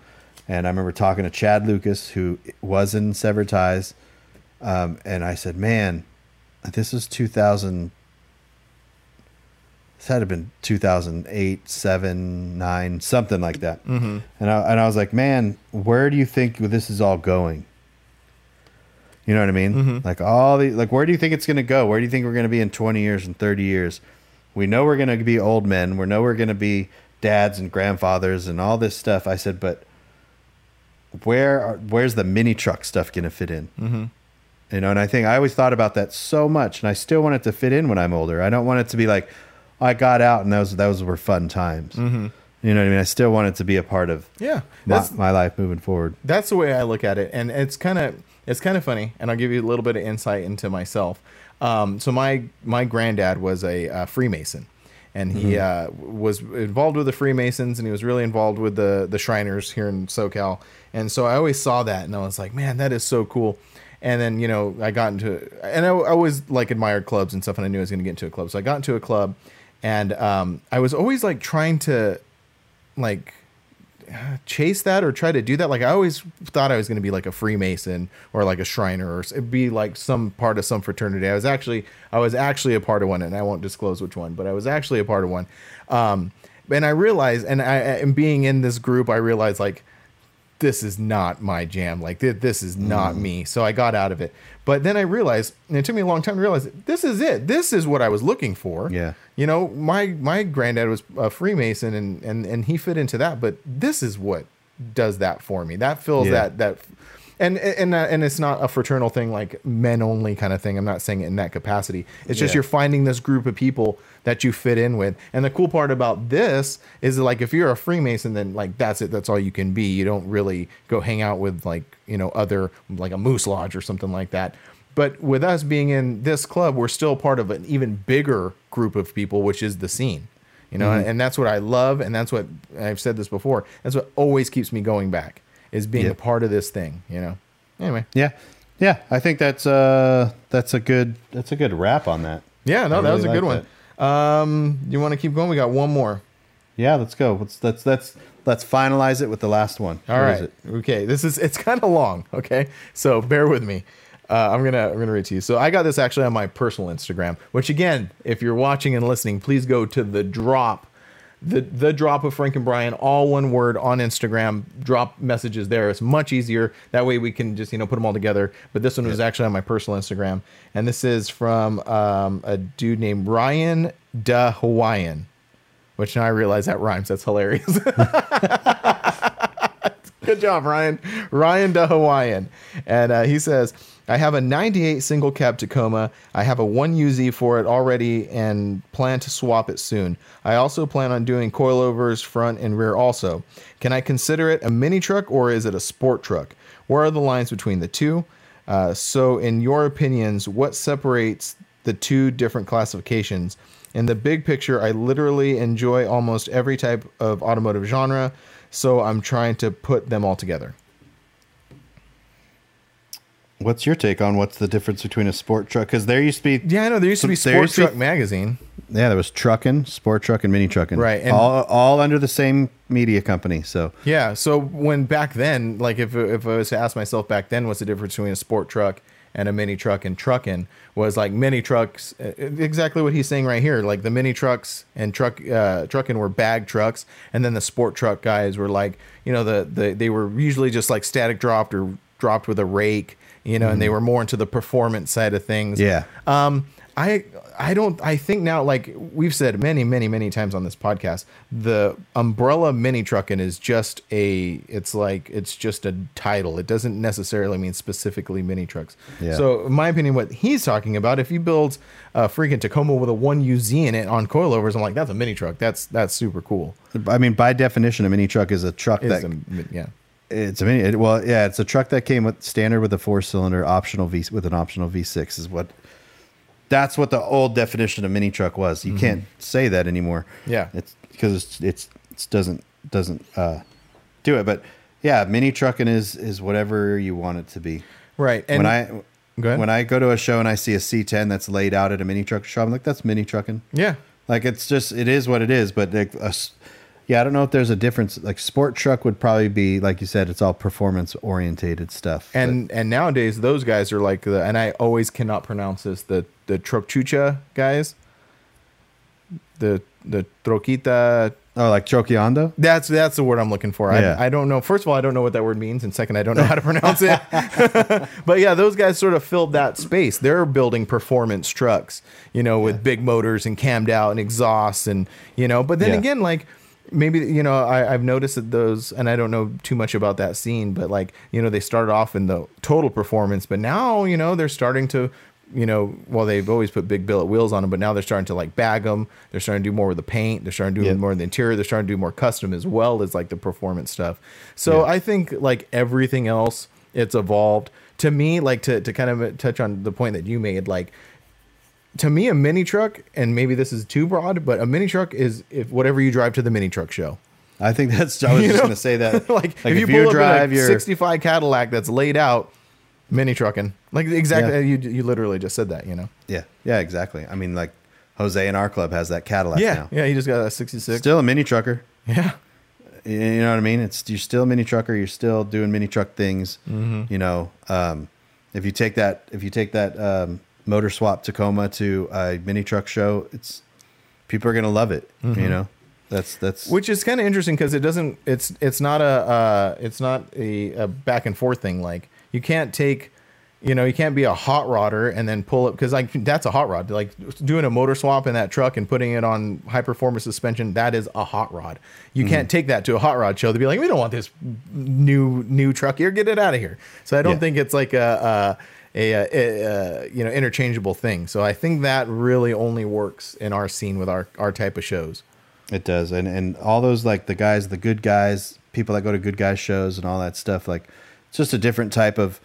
And I remember talking to Chad Lucas, who was in Severed Ties. Um, and I said, man, this is 2000, this had to have been 2008, 7, 9, something like that. Mm-hmm. And, I, and I was like, man, where do you think this is all going? You know what I mean? Like all the like, where do you think it's going to go? Where do you think we're going to be in 20 years and 30 years? We know we're going to be old men. We know we're going to be dads and grandfathers and all this stuff. I said, but where are, where's the mini truck stuff going to fit in? Mm-hmm. You know, and I think I always thought about that so much, and I still want it to fit in when I'm older. I don't want it to be like I got out and those those were fun times. You know what I mean? I still want it to be a part of Yeah, my, my life moving forward. that's the way I look at it, and it's kind of it's kind of funny. And I'll give you a little bit of insight into myself. Um, so my my granddad was a uh, Freemason, and he uh, was involved with the Freemasons, and he was really involved with the the Shriners here in SoCal. And so I always saw that, and I was like, man, that is so cool. And then you know I got into and I, I always like admired clubs and stuff, and I knew I was going to get into a club. So I got into a club, and um, I was always like trying to like chase that or try to do that. Like I always thought I was going to be like a Freemason or like a Shriner or it'd be like some part of some fraternity. I was actually I was actually a part of one, and I won't disclose which one, but I was actually a part of one. Um, and I realized, and I and being in this group, I realized like this is not my jam. Like th- this is not mm. me. So I got out of it. But then I realized, and it took me a long time to realize this is it. This is what I was looking for. Yeah. You know, my my granddad was a Freemason, and and and he fit into that. But this is what does that for me. That fills Yeah. that that. And and uh, and it's not a fraternal thing like men only kind of thing. I'm not saying it in that capacity. It's just Yeah. you're finding this group of people that you fit in with. And the cool part about this is that, like if you're a Freemason, then like that's it. That's all you can be. You don't really go hang out with like you know other like a Moose Lodge or something like that. But with us being in this club, we're still part of an even bigger group of people, which is the scene. You know, Mm-hmm. and that's what I love, and that's what I've said this before. That's what always keeps me going back is being Yeah. a part of this thing. You know. Anyway, Yeah, yeah. I think that's uh that's a good that's a good wrap on that. yeah, no, I that was a really good one. Um, you want to keep going? We got one more. Yeah, let's go. Let's let's let's let's finalize it with the last one. All What right. is it? Okay. This is it's kind of long. Okay. So bear with me. Uh, I'm gonna I'm gonna read to you. So I got this actually on my personal Instagram. Which again, if you're watching and listening, please go to the drop, the the drop of Frank and Brian, all one word on Instagram. Drop messages there. It's much easier. That way we can just you know put them all together. But this one was actually on my personal Instagram, and this is from um, a dude named Ryan Da Hawaiian. Which now I realize that rhymes. That's hilarious. <laughs> Good job, Ryan. Ryan the Hawaiian. And uh, he says, I have a 98 single cab Tacoma. I have a 1UZ for it already and plan to swap it soon. I also plan on doing coilovers front and rear also. Can I consider it a mini truck or is it a sport truck? Where are the lines between the two? Uh, so, in your opinions, what separates the two different classifications? In the big picture, I literally enjoy almost every type of automotive genre, so I'm trying to put them all together. What's your take on what's the difference between a sport truck? Because there used to be Yeah, I know there used to be There Sport used to be- Truck magazine. yeah, there was trucking, sport truck, and mini trucking, Right, and- all all under the same media company. So Yeah, so when back then, like if if I was to ask myself back then, what's the difference between a sport truck and a mini truck and trucking? Was like mini trucks, uh, exactly what he's saying right here. Like the mini trucks and truck uh, trucking were bag trucks, and then the sport truck guys were like, you know, the, the they were usually just like static dropped or dropped with a rake, you know, and they were more into the performance side of things. Yeah. Um, I I don't I think now like we've said many many many times on this podcast the umbrella mini trucking is just a it's like it's just a title it doesn't necessarily mean specifically mini trucks Yeah. so in my opinion what he's talking about if he builds a freaking Tacoma with a one UZ in it on coilovers I'm like that's a mini truck that's that's super cool I mean, by definition, a mini truck is a truck Is that a- yeah it's a mini. It, well, yeah, it's a truck that came with standard with a four cylinder optional V with an optional V6 is what. That's what the old definition of mini truck was. You can't say that anymore. Mm-hmm. Yeah. it's because it's it's it doesn't doesn't uh, do it. But yeah, mini trucking is is whatever you want it to be. right and when I when I go to a show and I see a C10 that's laid out at a mini truck shop, I'm like, that's mini trucking. yeah Like it's just it is what it is. But like a yeah, I don't know if there's a difference. Like sport truck would probably be like you said, it's all performance orientated stuff. and and nowadays those guys are like the and I always cannot pronounce this the the Trokchucha guys the the Troquita oh, like Chokiondo. That's that's the word I'm looking for. Yeah. I, I don't know. First of all, I don't know what that word means, and second, I don't know how to pronounce it. <laughs> <laughs> but yeah, those guys sort of filled that space. They're building performance trucks, you know, with big motors and cammed out and exhausts, and you know. But then Yeah. again, like maybe you know, I, I've noticed that those, and I don't know too much about that scene, but like you know, they started off in the total performance, but now you know they're starting to you know, well, they've always put big billet wheels on them, but now they're starting to like bag them. They're starting to do more with the paint. They're starting to do Yeah. more in the interior. They're starting to do more custom as well as like the performance stuff. So Yeah. I think like everything else, it's evolved. To me, like to to kind of touch on the point that you made, like to me, a mini truck, and maybe this is too broad, but a mini truck is if whatever you drive to the mini truck show. I think that's. I was <laughs> You just going to say that. <laughs> like, if you pull up in a 65 Cadillac that's laid out, mini trucking, like exactly, Yeah. you you literally just said that, you know? yeah, yeah, exactly. I mean, like Jose in our club has that Cadillac Yeah, now. yeah. He just got a 66. Still a mini trucker. yeah, You you know what I mean? It's you're still a mini trucker. You're still doing mini truck things. Mm-hmm. You know, um, if you take that if you take that um, motor swap Tacoma to a mini truck show, it's people are gonna love it. You know, that's that's Mm-hmm. which is kind of interesting because it doesn't. It's it's not a uh, it's not a, a back and forth thing. Like you can't take. You know, you can't be a hot rodder and then pull it because like that's a hot rod. Like doing a motor swap in that truck and putting it on high performance suspension, that is a hot rod. You Mm-hmm. can't take that to a hot rod show. They'd be like, we don't want this new new truck here. Get it out of here. So I don't Yeah. think it's like a, a, a, a, you know interchangeable thing. So I think that really only works in our scene with our our type of shows. It does, and and all those like the guys, the good guys, people that go to good guys shows and all that stuff. Like, it's just a different type of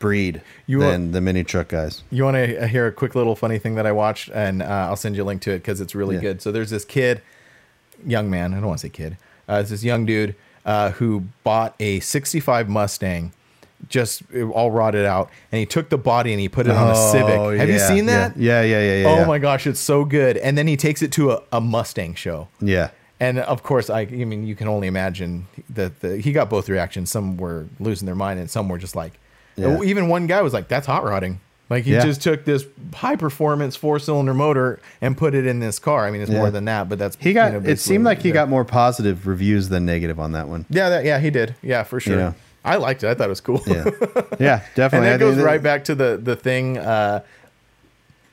breed You than the mini truck guys. You want to hear a quick little funny thing that I watched, and uh, I'll send you a link to it because it's really Yeah. good. So there's this kid, young man. I don't want to say kid. Uh, it's this young dude uh, who bought a '65 Mustang, just all rotted out, and he took the body and he put it on a oh, Civic. Have you yeah, seen that? Yeah, yeah, yeah, yeah. Oh yeah. my gosh, it's so good. And then he takes it to a, a Mustang show. Yeah, And of course, I, I mean, you can only imagine that the, he got both reactions. Some were losing their mind, and some were just like, Yeah. Oh, even one guy was like, "That's hot rodding." Like he Yeah. just took this high performance four cylinder motor and put it in this car. I mean, it's more than that, but that's he got. you know, it basically seemed like he got more positive reviews than negative on that one. Yeah, that, yeah, he did. Yeah, for sure. Yeah. I liked it. I thought it was cool. Yeah, <laughs> yeah, and definitely. I that goes right back to the the thing. Uh,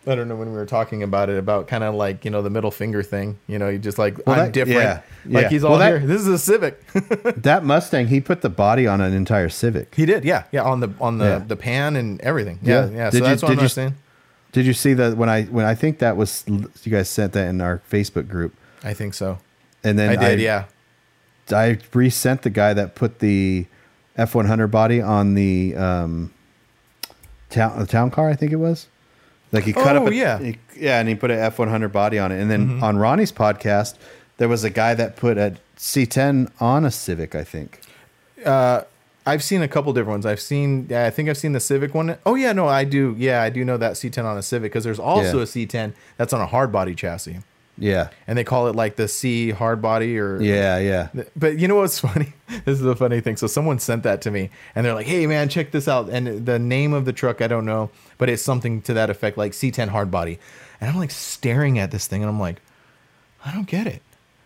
I don't know when we were talking about it about kind of like you know the middle finger thing. You know, you just like Well, I'm that- different. yeah, Like yeah. he's all Well, that- here. This is a Civic. <laughs> That Mustang, he put the body on an entire Civic. He did, yeah, yeah, on the on the Yeah. the pan and everything. Yeah, yeah. So you- that's what I'm you- saying. Did you see that when I when I think that was you guys sent that in our Facebook group, I think so. and then I did, yeah. I resent the guy that put the F one hundred body on the um, town the town car. I think it was. Like he cut Oh, up, a, yeah. he- yeah, and he put an F one hundred body on it. And then on Ronnie's podcast, there was a guy that put a C ten on a Civic. I think. I've seen a couple different ones. I've seen, yeah, I think I've seen the Civic one. Oh yeah, no, I do. Yeah, I do know that C10 on a Civic because there's also Yeah. a C10 that's on a hard body chassis, Yeah, and they call it like the C hard body or yeah, yeah. But you know what's <laughs> funny? This is the funny thing. So someone sent that to me, and they're like, "Hey man, check this out." And the name of the truck I don't know, but it's something to that effect, like C10 hard body. And I'm like staring at this thing, and I'm like, I don't get it.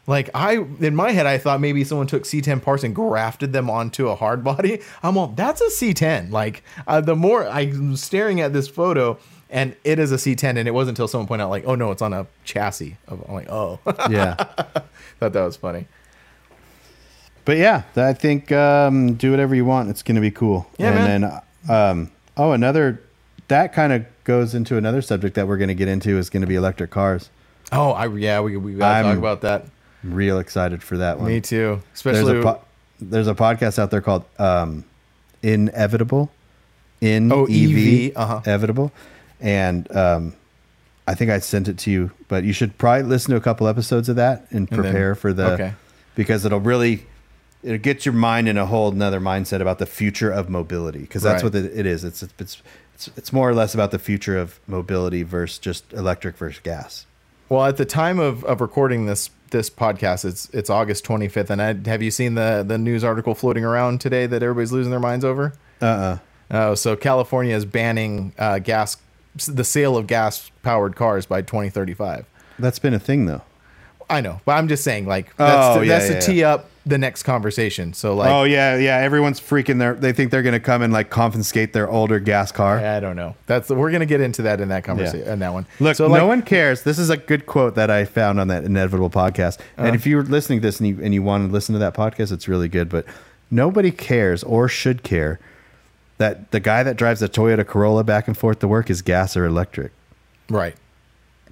Like I, in my head, I thought maybe someone took C10 parts and grafted them onto a hard body. I'm all, that's a C10. Like uh, the more I'm staring at this photo, and it is a C10, and it wasn't until someone pointed out, like, oh no, it's on a chassis. Of I'm like, oh, <laughs> yeah. thought that was funny. But yeah, I think um, do whatever you want. It's going to be cool. Yeah, and man. then, um, oh, another that kind of goes into another subject that we're going to get into is going to be electric cars. Oh, I yeah, we we gotta I'm- talk about that. Real excited for that one. Me too. There's Especially a po- there's a podcast out there called um, Inevitable. In Oh, EV, EV, uh-huh. Evitable, and um, I think I sent it to you, but you should probably listen to a couple episodes of that and then- prepare for the okay. because it'll really it'll get your mind in a whole another mindset about the future of mobility because that's Right. what it, it is. It's, it's it's it's more or less about the future of mobility versus just electric versus gas. well at the time of, of recording this this podcast, it's it's August 25th, and I, have you seen the the news article floating around today that everybody's losing their minds over? Uh uh Oh, so California is banning uh, gas the sale of gas powered cars by 2035. That's been a thing though. I know, but I'm just saying like that's Oh, to, yeah, that's yeah, to tee up the next conversation. So like oh yeah, yeah. Everyone's freaking their. They think they're gonna come and like confiscate their older gas car. I don't know. That's we're gonna get into that in that conversation in that one. Look, so no one cares. This is a good quote that I found on that inevitable podcast. Uh. and if you're listening to this and you, and you want to listen to that podcast, it's really good. But nobody cares or should care that the guy that drives a Toyota Corolla back and forth to work is gas or electric. Right.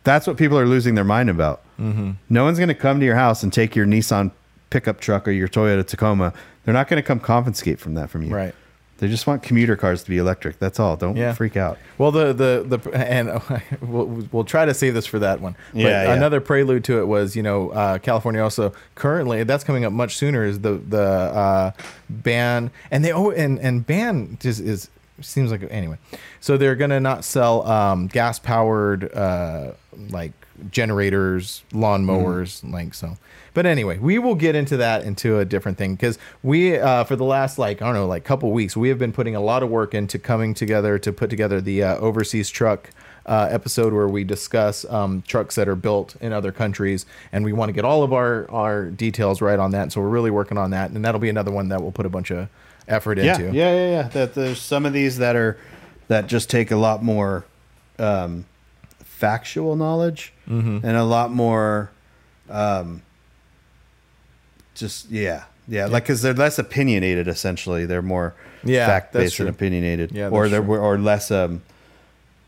That's what people are losing their mind about. Mm-hmm. No one's going to come to your house and take your Nissan pickup truck or your Toyota Tacoma. They're not going to come confiscate from that from you. Right. They just want commuter cars to be electric. That's all. Don't Yeah. freak out. Well, the the the and <laughs> we'll, we'll try to save this for that one. But Yeah, yeah. another prelude to it was you know uh, California also currently that's coming up much sooner is the the uh, ban and they oh and and ban just is seems like anyway. So they're gonna not sell um, gas powered uh, like generators, lawnmowers, like so. But anyway, we will get into that into a different thing because we, uh, for the last like I don't know, like couple weeks, we have been putting a lot of work into coming together to put together the uh, overseas truck uh, episode where we discuss um, trucks that are built in other countries, and we want to get all of our our details right on that. So we're really working on that, and that'll be another one that we'll put a bunch of effort Yeah, into. yeah, yeah, yeah. That there's some of these that are that just take a lot more um, factual knowledge Mm-hmm. and a lot more, um, just yeah, yeah, like because they're less opinionated. Essentially, they're more Yeah, fact based and opinionated. Yeah, or they're true. or less. Um,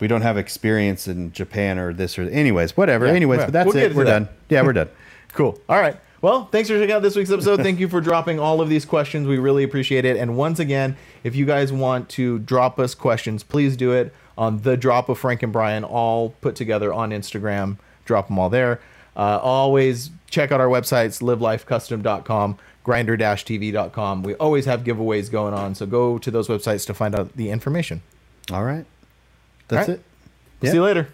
we don't have experience in Japan or this or anyways, whatever. Yeah, anyways, yeah. but that's We'll it. We're that. done. Yeah, we're done. <laughs> Cool. All right. Well, thanks for checking out this week's episode. Thank you for dropping all of these questions. We really appreciate it. And once again, if you guys want to drop us questions, please do it on the drop of Frank and Brian, all put together on Instagram. Drop them all there. Uh, always check out our websites, livelifecustom.com, grinder-tv.com. We always have giveaways going on. So go to those websites to find out the information. All right, that's All right. it. See you later.